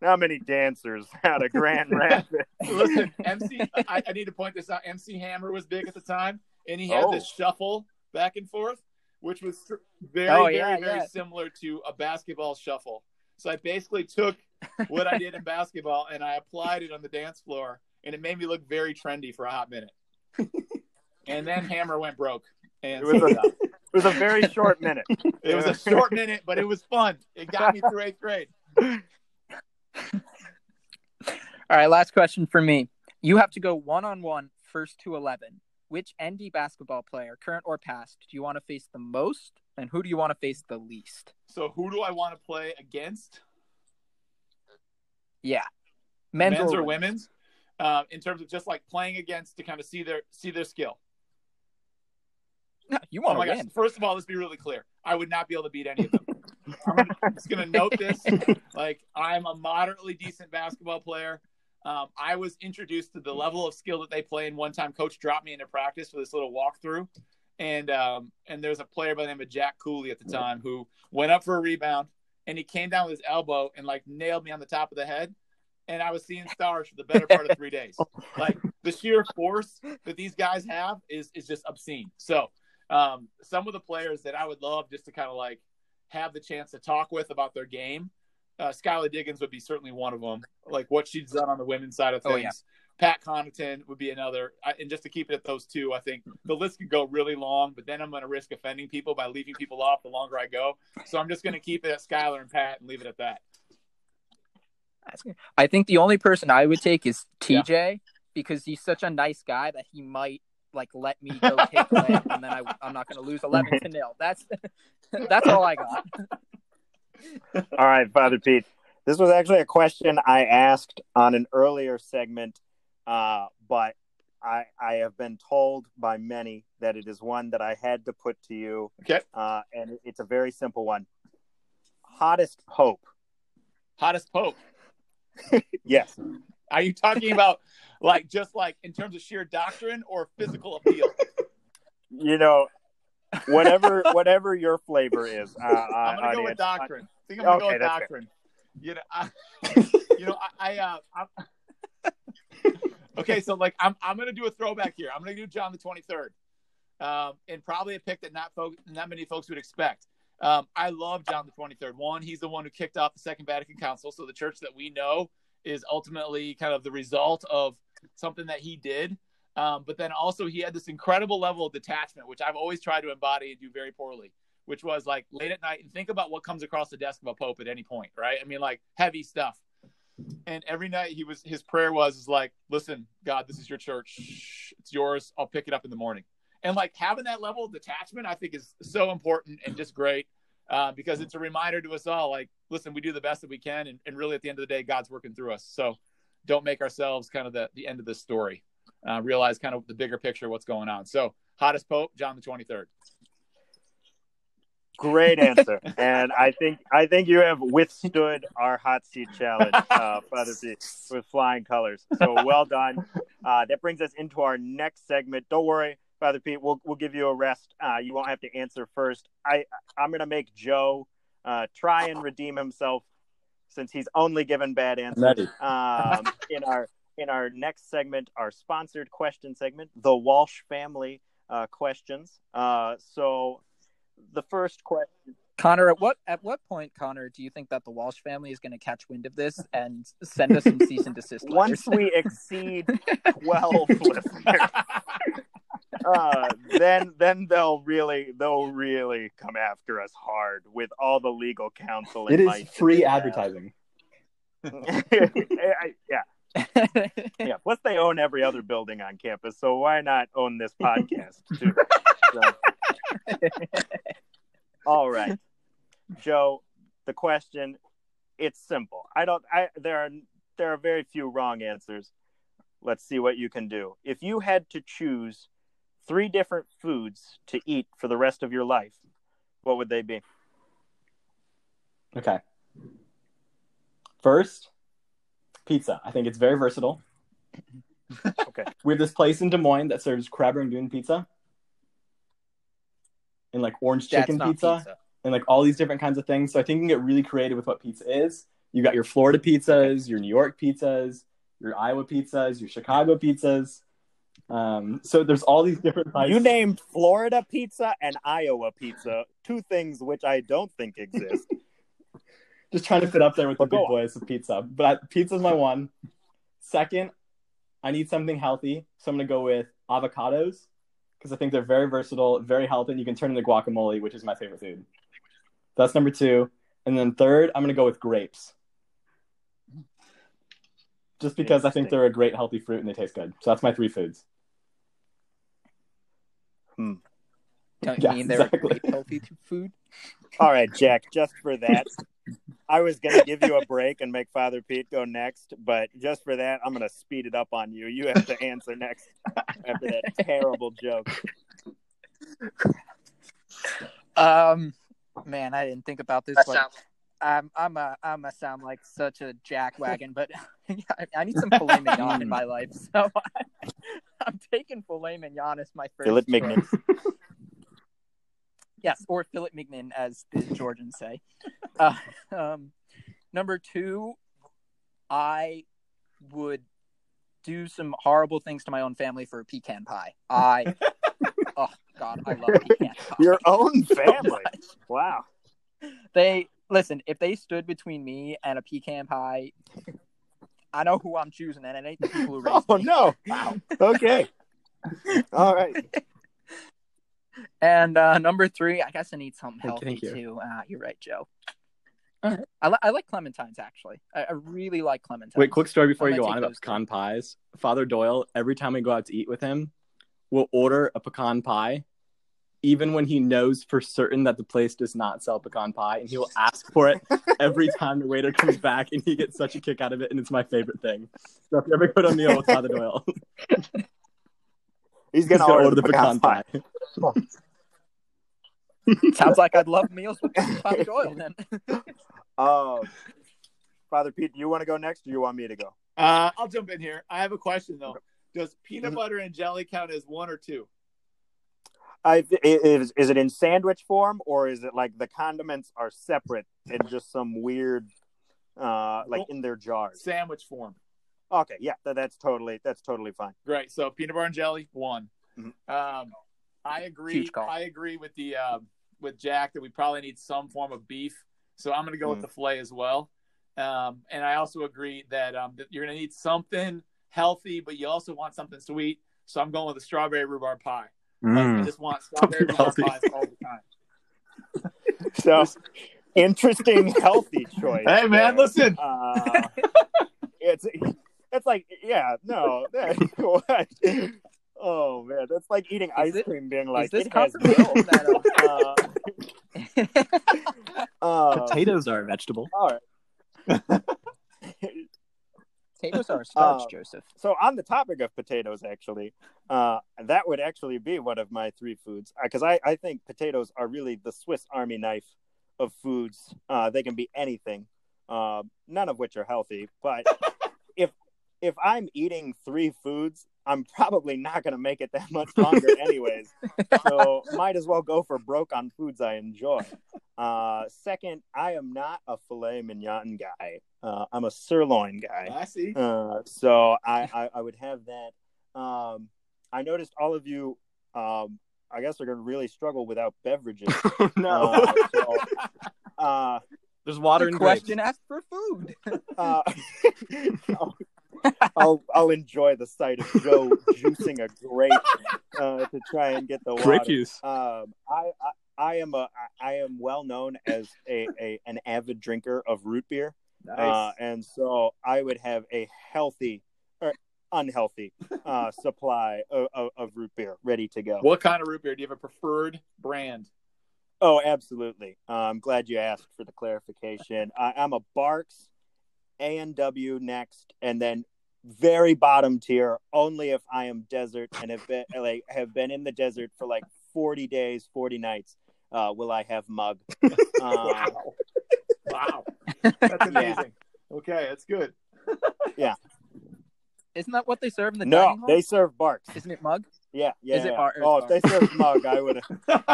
Not many dancers out of Grand Rapids. Listen, MC, I, I need to point this out. MC Hammer was big at the time, and he had Oh. this shuffle back and forth, which was tr- very, Oh, very, yeah, very yeah. similar to a basketball shuffle. So I basically took what I did in basketball and I applied it on the dance floor, and it made me look very trendy for a hot minute. And then Hammer went broke, and It was a- It was a very short minute. it was a short minute, but it was fun. It got me through eighth grade. All right, last question for me. You have to go one on one, first to 11. Which ND basketball player, current or past, do you want to face the most, and who do you want to face the least? So who do I want to play against? Yeah, men's, men's, or, women's? women's, um, in terms of just like playing against to kind of see their see their skill. You Oh want my to gosh! win. First of all, let's be really clear. I would not be able to beat any of them. I'm, gonna, I'm just going to note this. Like I'm a moderately decent basketball player. Um, I was introduced to the level of skill that they play, and one time Coach dropped me into practice for this little walkthrough, and um, and there's a player by the name of Jack Cooley at the time who went up for a rebound, and he came down with his elbow and like nailed me on the top of the head, and I was seeing stars for the better part of three days. Like the sheer force that these guys have is is just obscene. So um, some of the players that I would love just to kind of like have the chance to talk with about their game. Uh, Skylar Diggins would be certainly one of them. Like what she's done on the women's side of Oh, things. yeah. Pat Connaughton would be another. I, and just to keep it at those two, I think the list could go really long, but then I'm going to risk offending people by leaving people off the longer I go. So I'm just going to keep it at Skylar and Pat and leave it at that. I think the only person I would take is TJ because he's such a nice guy that he might like let me go take away, and then I, I'm not going to lose eleven to nil. That's that's all I got. All right, Father Pete. This was actually a question I asked on an earlier segment, uh, but I I have been told by many that it is one that I had to put to you. Okay. Uh, and it's a very simple one. Hottest pope. Hottest pope. Yes. Are you talking about like just like in terms of sheer doctrine or physical appeal? You know, whatever whatever your flavor is. Uh, I'm gonna go with doctrine. I think I'm gonna go with that's fair. doctrine. You know, I, you know, I, I uh, I'm, okay, so like I'm I'm gonna do a throwback here. I'm gonna do John the 23rd, um, and probably a pick that not folks, not many folks would expect. Um, I love John the 23rd. One, he's the one who kicked off the Second Vatican Council, so the church that we know is ultimately kind of the result of something that he did. Um, but then also he had this incredible level of detachment, which I've always tried to embody and do very poorly, which was like late at night and think about what comes across the desk of a pope at any point, right? I mean, like heavy stuff. And every night he was his prayer was is like, listen, God, this is your church. It's yours. I'll pick it up in the morning. And like having that level of detachment, I think is so important and just great uh, because it's a reminder to us all, like, listen, we do the best that we can, and, and really at the end of the day, God's working through us. So don't make ourselves kind of the the end of the story. Uh, realize kind of the bigger picture of what's going on. So hottest pope, John the twenty third. Great answer, and I think I think you have withstood our hot seat challenge, uh, Father Pete, with flying colors. So well done. Uh, that brings us into our next segment. Don't worry, Father Pete. We'll we'll give you a rest. Uh, you won't have to answer first. I I'm gonna make Joe uh, try and redeem himself since he's only given bad answers. Um, in our in our next segment, our sponsored question segment, the Walsh family uh, questions. Uh, so the first question. Connor, at what at what point, Connor, do you think that the Walsh family is going to catch wind of this and send us some cease and desist letters? Once we exceed twelve listeners, then then they'll really they'll really come after us hard with all the legal counsel. It is free that they have. advertising. I- yeah, yeah. Plus, they own every other building on campus, so why not own this podcast too? So- all right, Joe. The question, it's simple. I don't. I there are there are very few wrong answers. Let's see what you can do. If you had to choose three different foods to eat for the rest of your life, what would they be? Okay. First, pizza. I think it's very versatile. Okay. We have this place in Des Moines that serves crab rangoon pizza and like orange That's chicken not pizza, and like all these different kinds of things. So I think you can get really creative with what pizza is. You got your Florida pizzas, your New York pizzas, your Iowa pizzas, your Chicago pizzas. Um, so there's all these different types. You named Florida pizza and Iowa pizza, two things which I don't think exist. just trying to fit up there with the But big on. boys of pizza. But I, pizza's my one. Second, I need something healthy, so I'm gonna go with avocados because I think they're very versatile, very healthy, and you can turn into guacamole, which is my favorite food. That's number two, and then third, I'm gonna go with grapes, just because I think they're a great healthy fruit and they taste good. So that's my three foods. Don't you Yeah, mean they're exactly. great healthy food? All right, Jack, just for that, I was going to give you a break and make Father Pete go next, but just for that, I'm going to speed it up on you. You have to answer next after that terrible joke. Um, man, I didn't think about this. That sounds I'm I'm a I'm a sound like such a jackwagon, but I, I need some filet mignon in my life, so I'm taking filet mignon as my first. Choice. mignon. Yes, or Philip Mignon, as the Georgians say. Uh, um, number two, I would do some horrible things to my own family for a pecan pie. I, oh God, I love pecan pie. Your own family. Wow. They listen. If they stood between me and a pecan pie, I know who I'm choosing, and it ain't the people who raised Oh, me. no. Wow. Okay. All right. And uh, number three, I guess I need something Thank healthy thank you. too. Uh, you're right, Joe. I, li- I like clementines actually. I, I really like clementines. Wait, quick story before I you go take on about pecan pies. Father Doyle, every time we go out to eat with him, will order a pecan pie, even when he knows for certain that the place does not sell pecan pie, and he will ask for it every time the waiter comes back, and he gets such a kick out of it, and it's my favorite thing. So if you ever go to a meal with Father Doyle, He's he's gonna, gonna order, order the pecan pie. Sounds like I'd love meals with Father Doyle then. Oh, Father Pete, do you want to go next, or you want me to go? Uh, I'll jump in here. I have a question though. Does peanut Mhm. butter and jelly count as one or two? I, i- is is it in sandwich form, or is it like the condiments are separate and just some weird, uh, like in their jars? Sandwich form. Okay, yeah, that, that's totally that's totally fine. Great. So peanut butter and jelly, one. Mhm. Um, I agree. I agree with the um, with Jack that we probably need some form of beef. So I'm going to go with Mm. the fillet as well. Um, and I also agree that, um, that you're going to need something healthy, but you also want something sweet. So I'm going with the strawberry rhubarb pie. Like, I just want strawberry Something rhubarb healthy. pies all the time. So interesting, healthy choice. Hey man, there. listen. Uh, it's it's like yeah, no, that, what? Oh man, that's like eating ice it- cream, being like this it has confirmation milk. that, Uh, uh, Potatoes are a vegetable. all right. Potatoes are a starch, Uh, Joseph. So on the topic of potatoes, actually, uh, that would actually be one of my three foods because I, I think potatoes are really the Swiss Army knife of foods. Uh, they can be anything, uh, none of which are healthy. But if if I'm eating three foods, I'm probably not going to make it that much longer, anyways. so might as well go for broke on foods I enjoy. Uh, second, I am not a filet mignon guy. Uh, I'm a sirloin guy. I see. Uh, so I, I, I would have that. Um, I noticed all of you, um, I guess, are going to really struggle without beverages. no, Uh, so, uh, there's water The and grapes. question asked for food. uh, I'll, I'll, I'll enjoy the sight of Joe juicing a grape uh, to try and get the water. Grape juice. Um, I, I I am a I am well known as a, a an avid drinker of root beer. Nice. Uh, and so I would have a healthy or unhealthy uh, supply of, of, of root beer ready to go. what kind of root beer? Do you have a preferred brand? Oh, absolutely. Uh, I'm glad you asked for the clarification. I, I'm a Barq's, A and W next, and then very bottom tier. Only if I am desert and have been like have been in the desert for like 40 days, 40 nights. Uh, will I have mug? Uh, Wow. wow. That's amazing. Okay, that's good. Yeah, isn't that what they serve in the no, dining hall? they serve Barq's. Isn't it mug? Yeah, yeah. Is it yeah. bar- oh, it's if they served mug, I would have.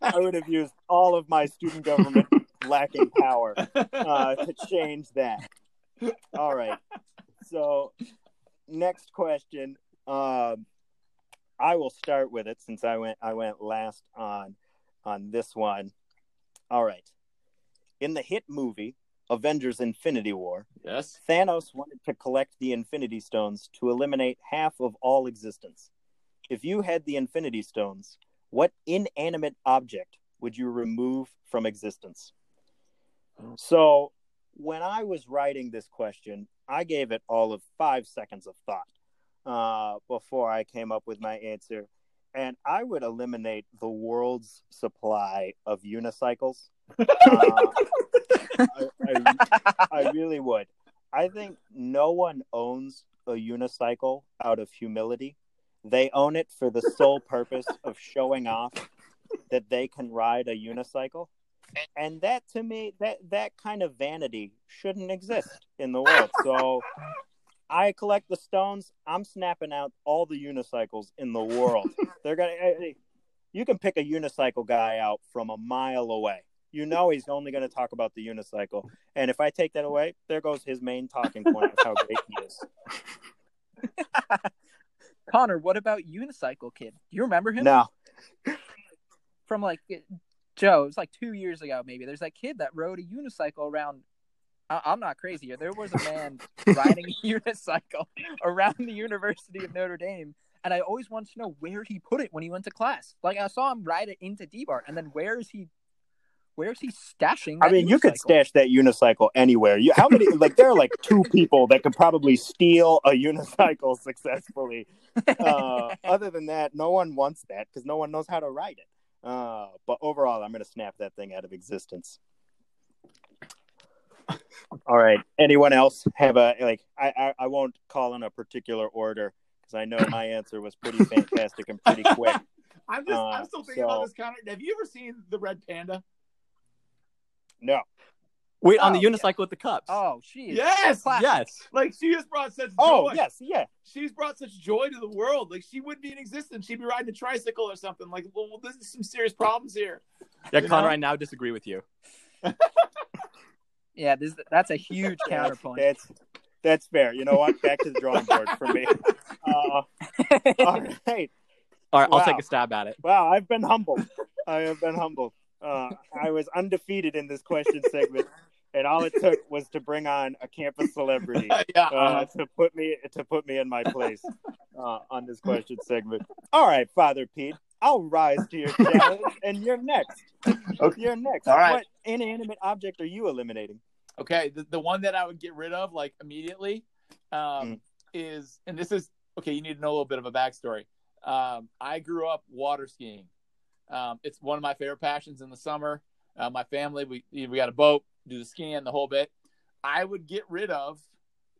I would have used all of my student government lacking power uh, to change that. All right. So, next question. Um, I will start with it since I went. I went last on on this one. All right. In the hit movie Avengers: Infinity War, yes. Thanos wanted to collect the Infinity Stones to eliminate half of all existence. If you had the Infinity Stones, what inanimate object would you remove from existence? So, when I was writing this question, I gave it all of five seconds of thought uh, before I came up with my answer. And I would eliminate the world's supply of unicycles. Uh, I, I, I really would. I think no one owns a unicycle out of humility. They own it for the sole purpose of showing off that they can ride a unicycle. And that to me, that that kind of vanity shouldn't exist in the world. So I collect the stones. I'm snapping out all the unicycles in the world. They're gonna. You can pick a unicycle guy out from a mile away. You know he's only going to talk about the unicycle. And if I take that away, there goes his main talking point of how great he is. Connor, what about Unicycle Kid? Do you remember him? No, From like Joe, it was like two years ago, maybe. There's that kid that rode a unicycle around. I- I'm not crazy. Here. There was a man riding a unicycle around the University of Notre Dame, and I always wanted to know where he put it when he went to class. Like I saw him ride it into D-Bar, and then where is he? where's he stashing? I mean, you could stash that unicycle anywhere. You, how many? Like, there are like two people that could probably steal a unicycle successfully. Uh, other than that, no one wants that because no one knows how to ride it. Uh, but overall, I'm going to snap that thing out of existence. All right. Anyone else have a like? I I, I won't call in a particular order because I know my answer was pretty fantastic and pretty quick. I'm just, Uh, I'm still thinking so- about this counter. Have you ever seen the red panda? No. Wait, on the Oh, yeah. unicycle with the cups. Oh, she is Yes. classic. yes. Like she has brought such Oh joy. yes, yeah. She's brought such joy to the world. Like she wouldn't be in existence. She'd be riding a tricycle or something. Like, well, well, this is some serious problems here. Yeah, You Connor, know? I now disagree with you. Yeah, this that's a huge counterpoint. That's that's fair. You know what? Back to the drawing board for me. Uh, all right. All right, I'll take a stab at it. Wow, I've been humbled. I have been humbled. Uh, I was undefeated in this question segment, and all it took was to bring on a campus celebrity yeah. uh, to put me to put me in my place uh, on this question segment. All right, Father Pete, I'll rise to your challenge, and you're next. Okay. You're next. All right. What inanimate object are you eliminating? okay. The, the one that I would get rid of, like immediately, um, Mm. is, and this is okay. You need to know a little bit of a backstory. Um, I grew up water skiing. Um, it's one of my favorite passions in the summer. Uh, my family, we we got a boat, do the skiing, the whole bit. I would get rid of.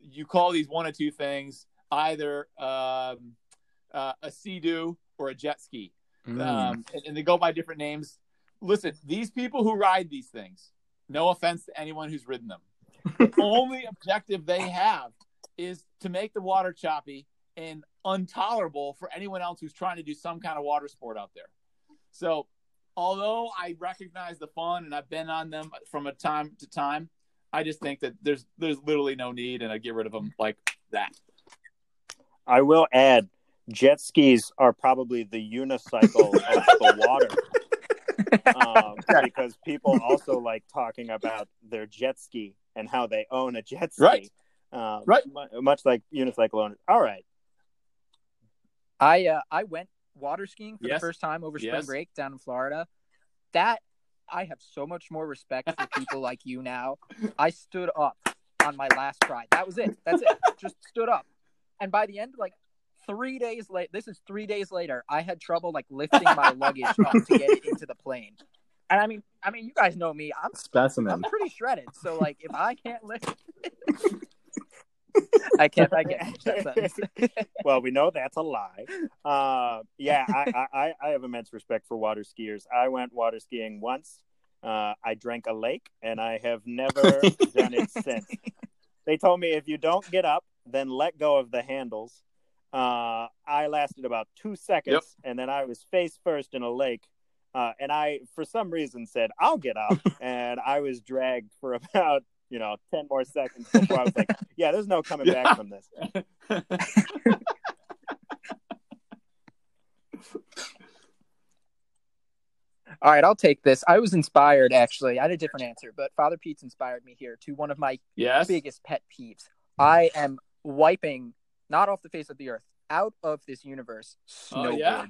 You call these one of two things: either um, uh, a sea-doo or a jet ski. Mm. um, and, and they go by different names. Listen, these people who ride these things, no offense to anyone who's ridden them, the only objective they have is to make the water choppy and intolerable for anyone else who's trying to do some kind of water sport out there. So, although I recognize the fun and I've been on them from a time to time, I just think that there's there's literally no need, and I get rid of them like that. I will add, jet skis are probably the unicycle of the water. Um, because people also like talking about their jet ski and how they own a jet ski. Right. Um, Right. Much like unicycle owners. All right. I uh, I went water skiing for Yes. the first time over spring Yes. break down in Florida. That I have so much more respect for people like you now. I stood up on my last try. That was it. That's it. Just stood up. And by the end, like three days late, this is three days later. I had trouble like lifting my luggage up to get it into the plane. And I mean, I mean, you guys know me. I'm specimen. I'm pretty shredded. So like, if I can't lift, I can't. I can't that sentence. Well, we know that's a lie. Uh, yeah, I, I, I- I have immense respect for water skiers. I went water skiing once. Uh, I drank a lake, and I have never done it since. They told me if you don't get up, then let go of the handles. Uh, I lasted about two seconds, Yep. and then I was face first in a lake. Uh, and I, for some reason, said, I'll get up. and I was dragged for about, you know, 10 more seconds before I was like, yeah, there's no coming Yeah. back from this. All right, I'll take this. I was inspired actually. I had a different answer, but Father Pete's inspired me here to one of my yes. biggest pet peeves. I am wiping not off the face of the earth, out of this universe, Oh, snowboards. yeah.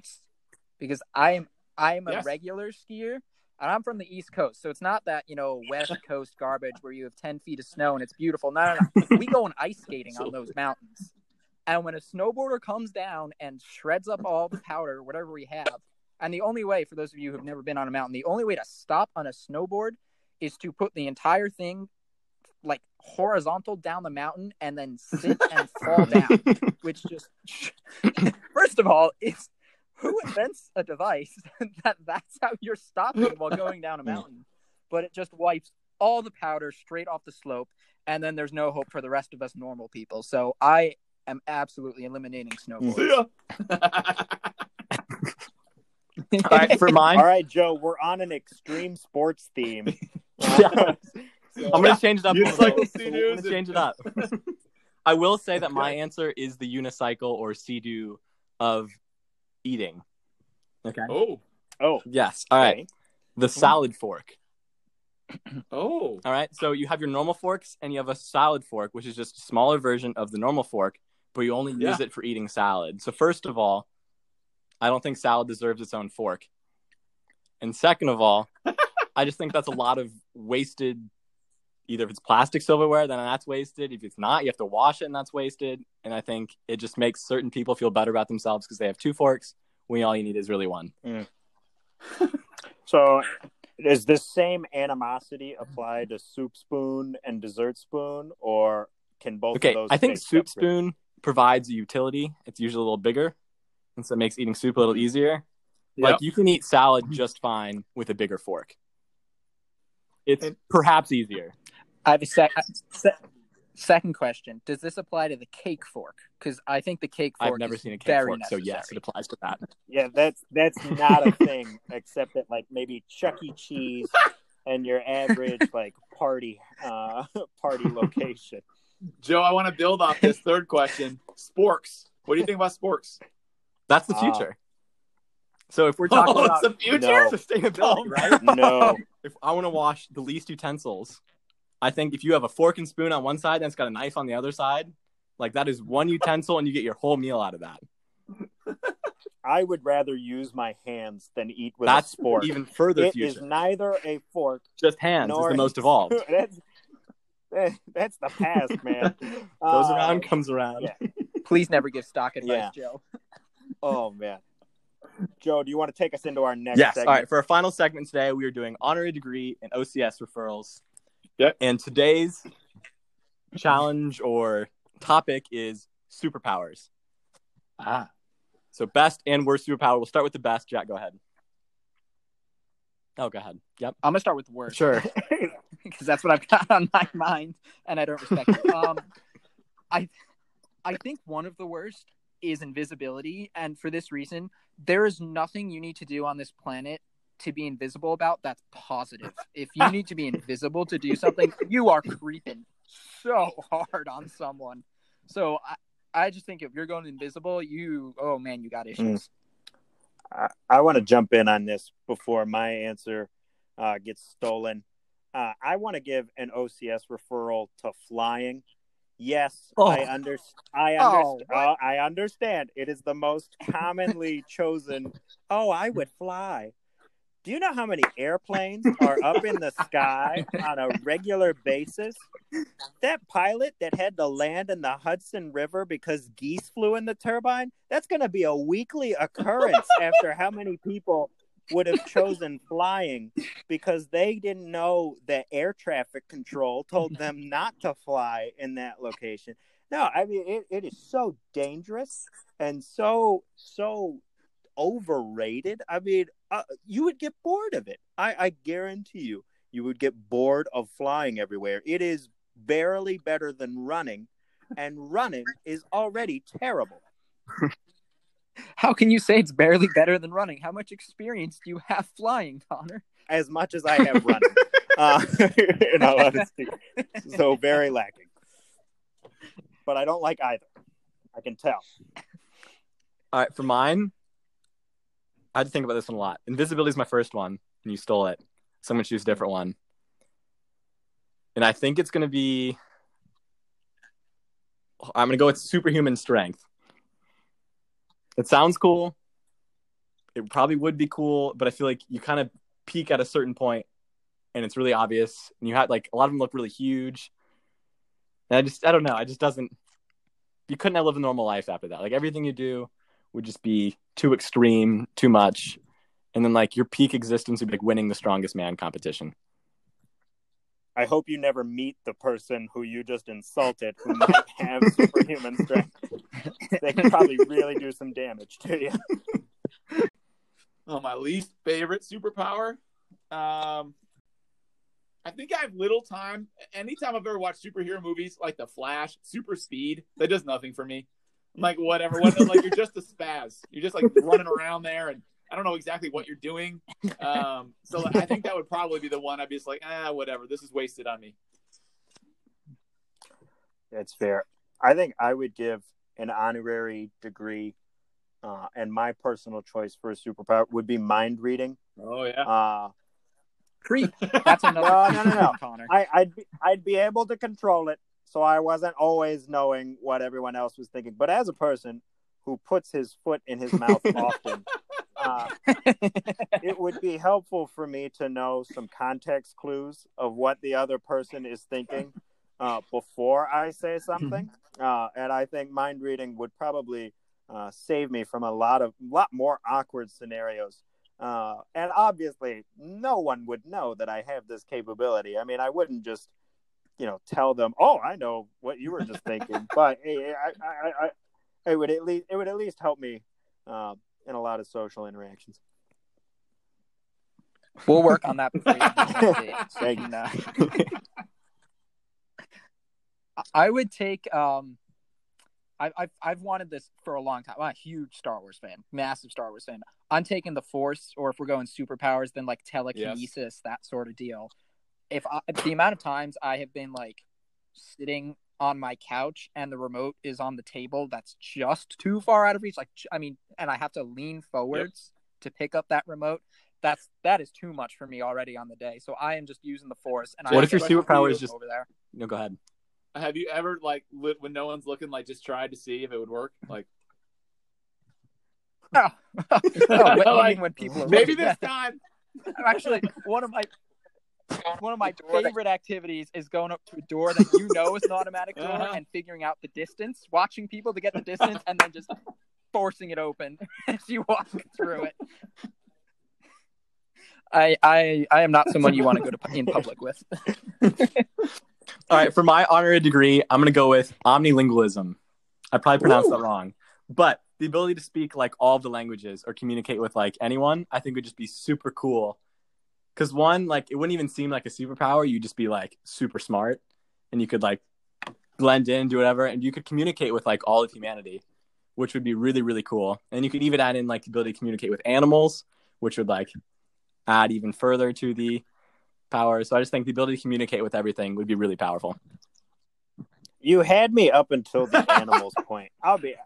Because I am I am a Yes. regular skier and I'm from the East Coast. So it's not that, you know, West Coast garbage where you have ten feet of snow and it's beautiful. No, no, no. we go on ice skating on those mountains. And when a snowboarder comes down and shreds up all the powder, whatever we have, and the only way, for those of you who've never been on a mountain, the only way to stop on a snowboard is to put the entire thing like horizontal down the mountain and then sit and fall down, which just first of all, it's who invents a device that that's how you're stopping while going down a hmm. mountain, but it just wipes all the powder straight off the slope, and then there's no hope for the rest of us normal people. So I am absolutely eliminating snowboards. See ya. All right, for mine, All right, Joe, we're on an extreme sports theme. Yeah. I'm gonna change it up. a little Unicycle bit. Sea-Doos I'm gonna change it up. I will say that my answer is the unicycle or sea-doo of eating. Okay. oh. Oh, Yes. All right. okay. The mm-hmm. salad fork. Oh. All right. So you have your normal forks and you have a salad fork, which is just a smaller version of the normal fork, but you only use it for eating salad. So first of all, I don't think salad deserves its own fork. And second of all, I just think that's a lot of wasted. Either if it's plastic silverware, then that's wasted. If it's not, you have to wash it, and that's wasted. And I think it just makes certain people feel better about themselves because they have two forks. We all you need is really one. Mm. So, is this same animosity applied to soup spoon and dessert spoon, or can both Okay, of those? I think soup separate? spoon provides a utility. It's usually a little bigger, and so it makes eating soup a little easier. Like you can eat salad just fine with a bigger fork. It's And- perhaps easier. I have a sec- se- second question. Does this apply to the cake fork? Because I think the cake fork. I've never is seen a cake very fork, so yes, it applies to that. Yeah, that's that's not a thing, except that like maybe Chuck E. Cheese and your average like party uh party location. Joe, I want to build off this third question. Sporks. What do you think about sporks? That's the Ah. future. So if we're talking oh, about the future. No. sustainability, Oh, right? No, If I want to wash the least utensils, I think if you have a fork and spoon on one side and it's got a knife on the other side, like that is one utensil and you get your whole meal out of that. I would rather use my hands than eat with That's a fork. even further It future. is neither a fork Just hands is the most evolved. that's that- that's the past, man. Goes Uh, around, comes around. yeah. Please never give stock advice, Yeah. Joe. Oh man, Joe, do you want to take us into our next? Yes. segment? All right. For our final segment today, we are doing honorary degree and OCS referrals. Yep. And today's challenge or topic is superpowers. Ah. So best and worst superpower. We'll start with the best. Jack, go ahead. Oh, go ahead. Yep. I'm gonna start with the worst. Sure. because that's what I've got on my mind, and I don't respect it. Um, I, I think one of the worst is invisibility, and for this reason, there is nothing you need to do on this planet to be invisible about that's positive. If you need to be invisible to do something, you are creeping so hard on someone. So I, I just think if you're going invisible, you, oh man, you got issues. I, I want to jump in on this before my answer uh, gets stolen. Uh, I want to give an OCS referral to flying. Yes, Oh. I under I Oh, uh, I understand. It is the most commonly chosen. Oh, I would fly. Do you know how many airplanes are up in the sky on a regular basis? That pilot that had to land in the Hudson River because geese flew in the turbine, that's going to be a weekly occurrence after how many people would have chosen flying because they didn't know that air traffic control told them not to fly in that location. No, I mean, it, it is so dangerous and so, so overrated. I mean, uh, you would get bored of it. I, I guarantee you, you would get bored of flying everywhere. It is barely better than running, and running is already terrible. How can you say it's barely better than running? How much experience do you have flying, Connor? As much as I have running, uh, in all honesty, so very lacking. But I don't like either. I can tell. All right. For mine, I had to think about this one a lot. Invisibility is my first one, and you stole it. So I'm going to choose a different one. And I think it's going to be. I'm going to go with superhuman strength. It sounds cool. It probably would be cool, but I feel like you kind of peak at a certain point and it's really obvious. And you had like a lot of them look really huge. And I just, I don't know. I just doesn't, you couldn't have lived a normal life after that. Like everything you do would just be too extreme, too much. And then like your peak existence would be like winning the strongest man competition. I hope you never meet the person who you just insulted who might have superhuman strength. They could probably really do some damage to you. Oh, my least favorite superpower. Um, I think I have little time. Anytime I've ever watched superhero movies like The Flash, super speed, that does nothing for me. I'm like, whatever. What, like, you're just a spaz. You're just like running around there, and I don't know exactly what you're doing. Um, so I think that would probably be the one I'd be just like, ah, whatever. This is wasted on me. That's fair. I think I would give an honorary degree, uh, and my personal choice for a superpower would be mind reading. Oh yeah. Uh, Creep. That's another No, no, no, no. Connor. I, I'd be, I'd be able to control it, so I wasn't always knowing what everyone else was thinking. But as a person who puts his foot in his mouth often, uh, it would be helpful for me to know some context clues of what the other person is thinking uh, before I say something. Uh, and I think mind reading would probably uh, save me from a lot of lot more awkward scenarios. Uh, and obviously, no one would know that I have this capability. I mean, I wouldn't just, you know, tell them, "Oh, I know what you were just thinking." but hey, I, I, I, it would at least it would at least help me uh, in a lot of social interactions. We'll work on that before you do the date, so Thank you uh, I would take. Um, I, I've I've wanted this for a long time. I'm a huge Star Wars fan, massive Star Wars fan. I'm taking the Force, or if we're going superpowers, then like telekinesis, that sort of deal. If I, the amount of times I have been like sitting on my couch and the remote is on the table, that's just too far out of reach. Like I mean, and I have to lean forwards to pick up that remote. That's that is too much for me already on the day. So I am just using the Force. And I What if your have to superpower is just- over there? No, go ahead. Have you ever like lit, when no one's looking, like just tried to see if it would work? Like Oh, oh, when, you Like, when people are maybe this at it. time. Actually, one of my one of my favorite activities is going up to a door that you know is an automatic door Uh-huh. and figuring out the distance, watching people to get the distance, and then just forcing it open as you walk through it. I I I am not someone you want to go to in public with. All right, for my honorary degree, I'm gonna go with omnilingualism. I probably pronounced that wrong, but the ability to speak like all of the languages or communicate with like anyone, I think would just be super cool. Because one, like, it wouldn't even seem like a superpower. You'd just be like super smart, and you could like blend in, do whatever, and you could communicate with like all of humanity, which would be really really cool. And you could even add in like the ability to communicate with animals, which would like add even further to the power. So I just think the ability to communicate with everything would be really powerful. You had me up until the animals point. I'll be,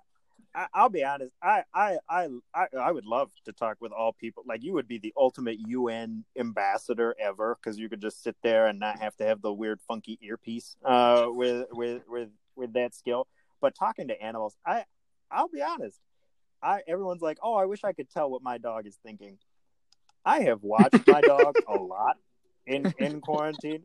I, I'll be honest. I, I, I, I, I would love to talk with all people. Like you would be the ultimate UN ambassador ever because you could just sit there and not have to have the weird, funky earpiece. Uh, with with with with that skill. But talking to animals, I, I'll be honest. I everyone's like, oh, I wish I could tell what my dog is thinking. I have watched my dog a lot in in quarantine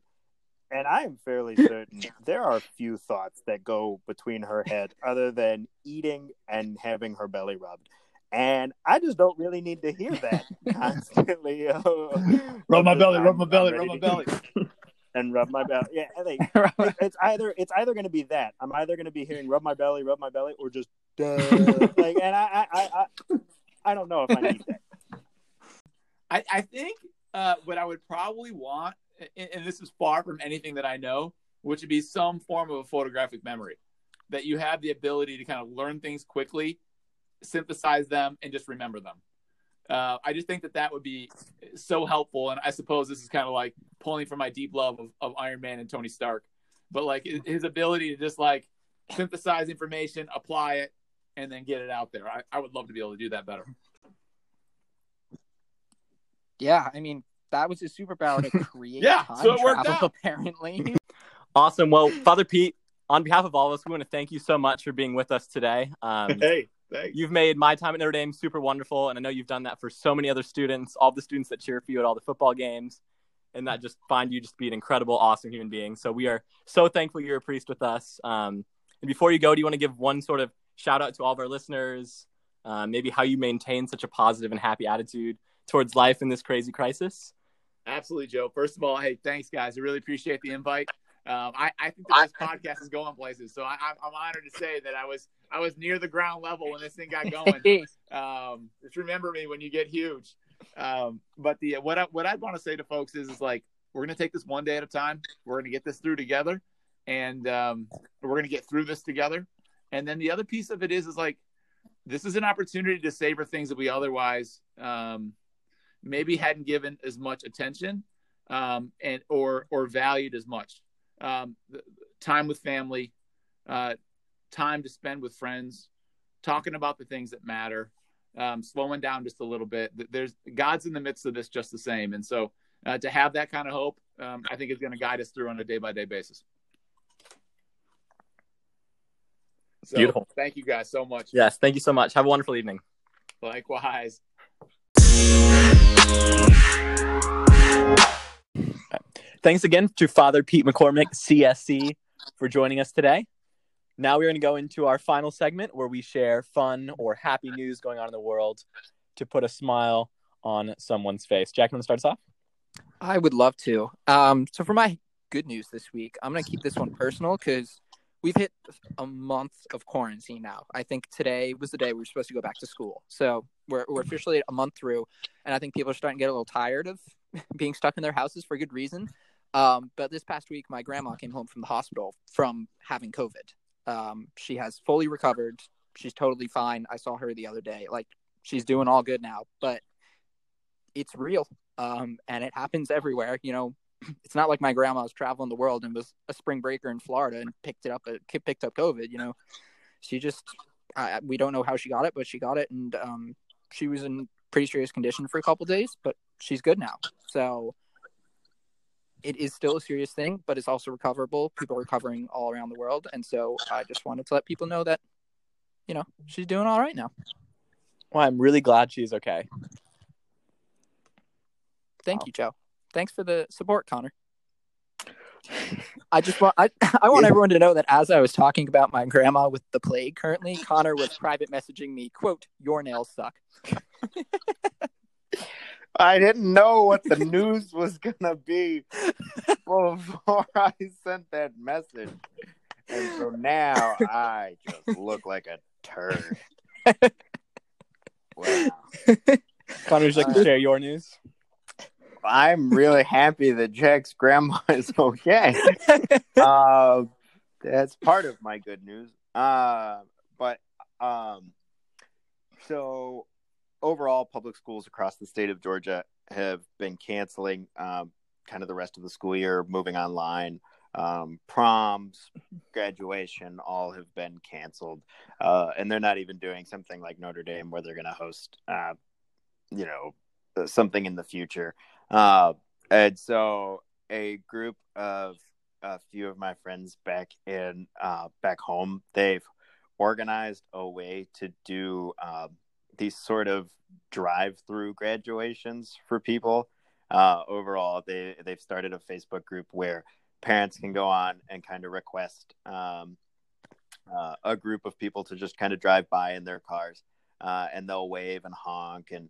and I am fairly certain there are few thoughts that go between her head other than eating and having her belly rubbed. And I just don't really need to hear that constantly. Rub my belly, rub my belly, rub my belly. and rub my belly. Yeah, I think it- it's either it's either going to be that I'm either going to be hearing rub my belly, rub my belly, or just duh. like. And I, I, I, I, I don't know if I need that. I, I think uh, what I would probably want, and, this is far from anything that I know, which would be some form of a photographic memory, that you have the ability to kind of learn things quickly, synthesize them, and just remember them. Uh, I just think that that would be so helpful, and I suppose this is kind of like pulling from my deep love of, of Iron Man and Tony Stark, but like his- his ability to just like synthesize information, apply it, and then get it out there. I, I would love to be able to do that better. Yeah, I mean that was his superpower to create Yeah, time so it worked travel. out. Apparently, Awesome. Well, Father Pete, on behalf of all of us, we want to thank you so much for being with us today. Um, Hey, thanks. you've made my time at Notre Dame super wonderful, and I know you've done that for so many other students, all the students that cheer for you at all the football games, and that just find you just to be an incredible, awesome human being. So we are so thankful you're a priest with us. Um, and before you go, do you want to give one sort of shout out to all of our listeners? Uh, maybe how you maintain such a positive and happy attitude towards life in this crazy crisis? Absolutely, Joe. First of all, hey, thanks, guys. I really appreciate the invite. Um, I, I think that this podcast is going places, so I, I'm, I'm honored to say that I was I was near the ground level when this thing got going. um, just remember me when you get huge. Um, but the what I, what I'd want to say to folks is is like we're gonna take this one day at a time. We're gonna get this through together, and um, we're gonna get through this together. And then the other piece of it is is like this is an opportunity to savor things that we otherwise um, maybe hadn't given as much attention um, and or or valued as much. Um, time with family, uh, time to spend with friends, talking about the things that matter, um, slowing down just a little bit. There's God's in the midst of this just the same, and so uh, to have that kind of hope, um, I think is going to guide us through on a day by day basis. So, Beautiful. Thank you guys so much. Yes. Thank you so much. Have a wonderful evening. Likewise. Thanks again to Father Pete McCormick, CSC, for joining us today. Now we're going to go into our final segment where we share fun or happy news going on in the world to put a smile on someone's face. Jack, you want to start us off? I would love to. Um, so for my good news this week, I'm gonna keep this one personal because we've hit a month of quarantine now. I think today was the day we were supposed to go back to school. So we're we're officially a month through, and I think people are starting to get a little tired of being stuck in their houses for good reason. Um, but this past week, my grandma came home from the hospital from having COVID. Um, she has fully recovered. She's totally fine. I saw her the other day. Like she's doing all good now, but it's real. Um, and it happens everywhere. You know, it's not like my grandma was traveling the world and was a spring breaker in Florida and picked it up, uh, picked up COVID. You know, she just, I, we don't know how she got it, but she got it, and um, she was in pretty serious condition for a couple days, but she's good now. So it is still a serious thing, but it's also recoverable. People are recovering all around the world, and so I just wanted to let people know that, you know, she's doing all right now. Well, I'm really glad she's okay. Thank you, Joe. Thanks for the support, Connor. I just want I, I want everyone to know that as I was talking about my grandma with the plague currently, Connor was private messaging me, quote, your nails suck. I didn't know what the news was gonna be before I sent that message. And so now I just look like a turd. Wow. Connor, would like to Uh, share your news? I'm really happy that Jack's grandma is okay. uh, that's part of my good news. Uh, but um, so overall, public schools across the state of Georgia have been canceling um, kind of the rest of the school year, moving online. Um, proms, graduation, all have been canceled, uh, and they're not even doing something like Notre Dame where they're going to host, uh, you know, something in the future. Uh, and so a group of a few of my friends back in uh, back home, they've organized a way to do um, these sort of drive-through graduations for people. Uh, overall, they they've started a Facebook group where parents can go on and kind of request um, uh, a group of people to just kind of drive by in their cars, uh, and they'll wave and honk and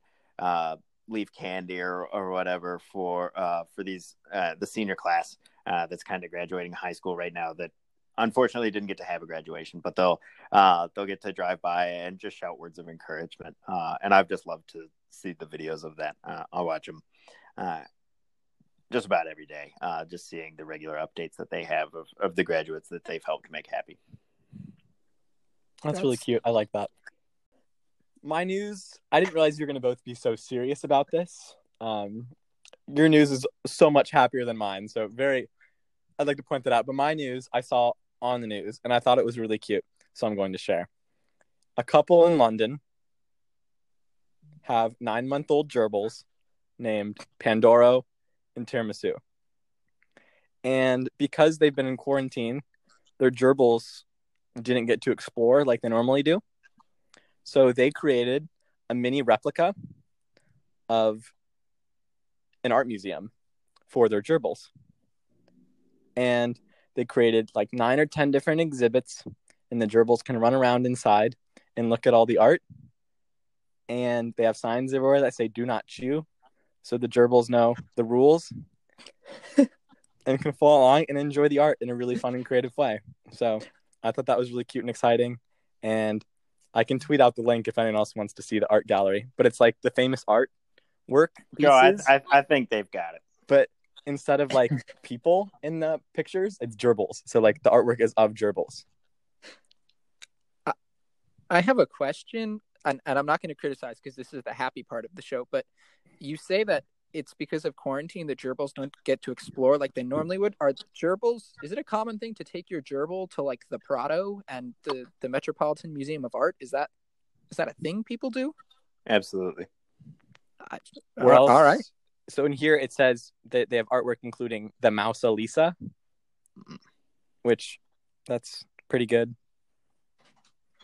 leave candy or, or whatever for uh, for these uh, the senior class uh, that's kind of graduating high school right now that unfortunately didn't get to have a graduation, but they'll uh, they'll get to drive by and just shout words of encouragement. Uh, and I've just loved to see the videos of that. Uh, I'll watch them uh, just about every day, uh, just seeing the regular updates that they have of, of the graduates that they've helped make happy. That's really cute. I like that. My news, I didn't realize you were going to both be so serious about this. Um, your news is so much happier than mine. So, very, I'd like to point that out. But my news, I saw on the news and I thought it was really cute. So, I'm going to share. A couple in London have nine month old gerbils named Pandoro and Tiramisu. And because they've been in quarantine, their gerbils didn't get to explore like they normally do. So they created a mini replica of an art museum for their gerbils. And they created like nine or 10 different exhibits, and the gerbils can run around inside and look at all the art. And they have signs everywhere that say, do not chew. So the gerbils know the rules and can follow along and enjoy the art in a really fun and creative way. So I thought that was really cute and exciting. And I can tweet out the link if anyone else wants to see the art gallery. But it's like the famous art work No, I, I, I think they've got it. but instead of like people in the pictures, it's gerbils. So like the artwork is of gerbils. I have a question, and, and I'm not going to criticize because this is the happy part of the show, but you say that it's because of quarantine the gerbils don't get to explore like they normally would. Are gerbils, is it a common thing to take your gerbil to like the Prado and the, the Metropolitan Museum of Art? Is that is that a thing people do? Absolutely. I, Where all else- right. So in here it says that they have artwork including the Mousa Lisa, which that's pretty good.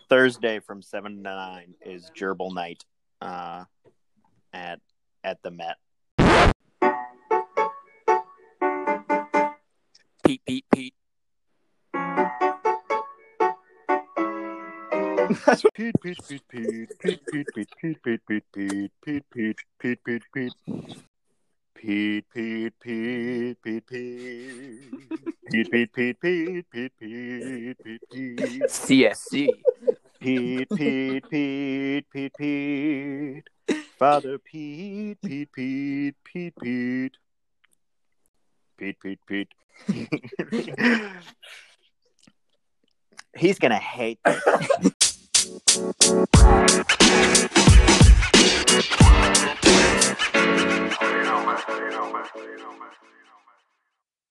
Thursday from seven to nine is Gerbil night uh, at at the Met. Pete, Pete, Pete. Pete, Pete, Pete, Pete, Pete, Pete, Pete, Pete, Pete, Pete, Pete, Pete, Pete, Pete, Pete, Pete. Pete, Pete, Pete, Pete, Pete. Pete, Pete, Pete, Pete, Pete, Pete, Pete, Pete. CSC. Pete, Pete, Pete, Pete, Pete. Father Pete, Pete, Pete, Pete, Pete. Pete, Pete, Pete. He's gonna hate this.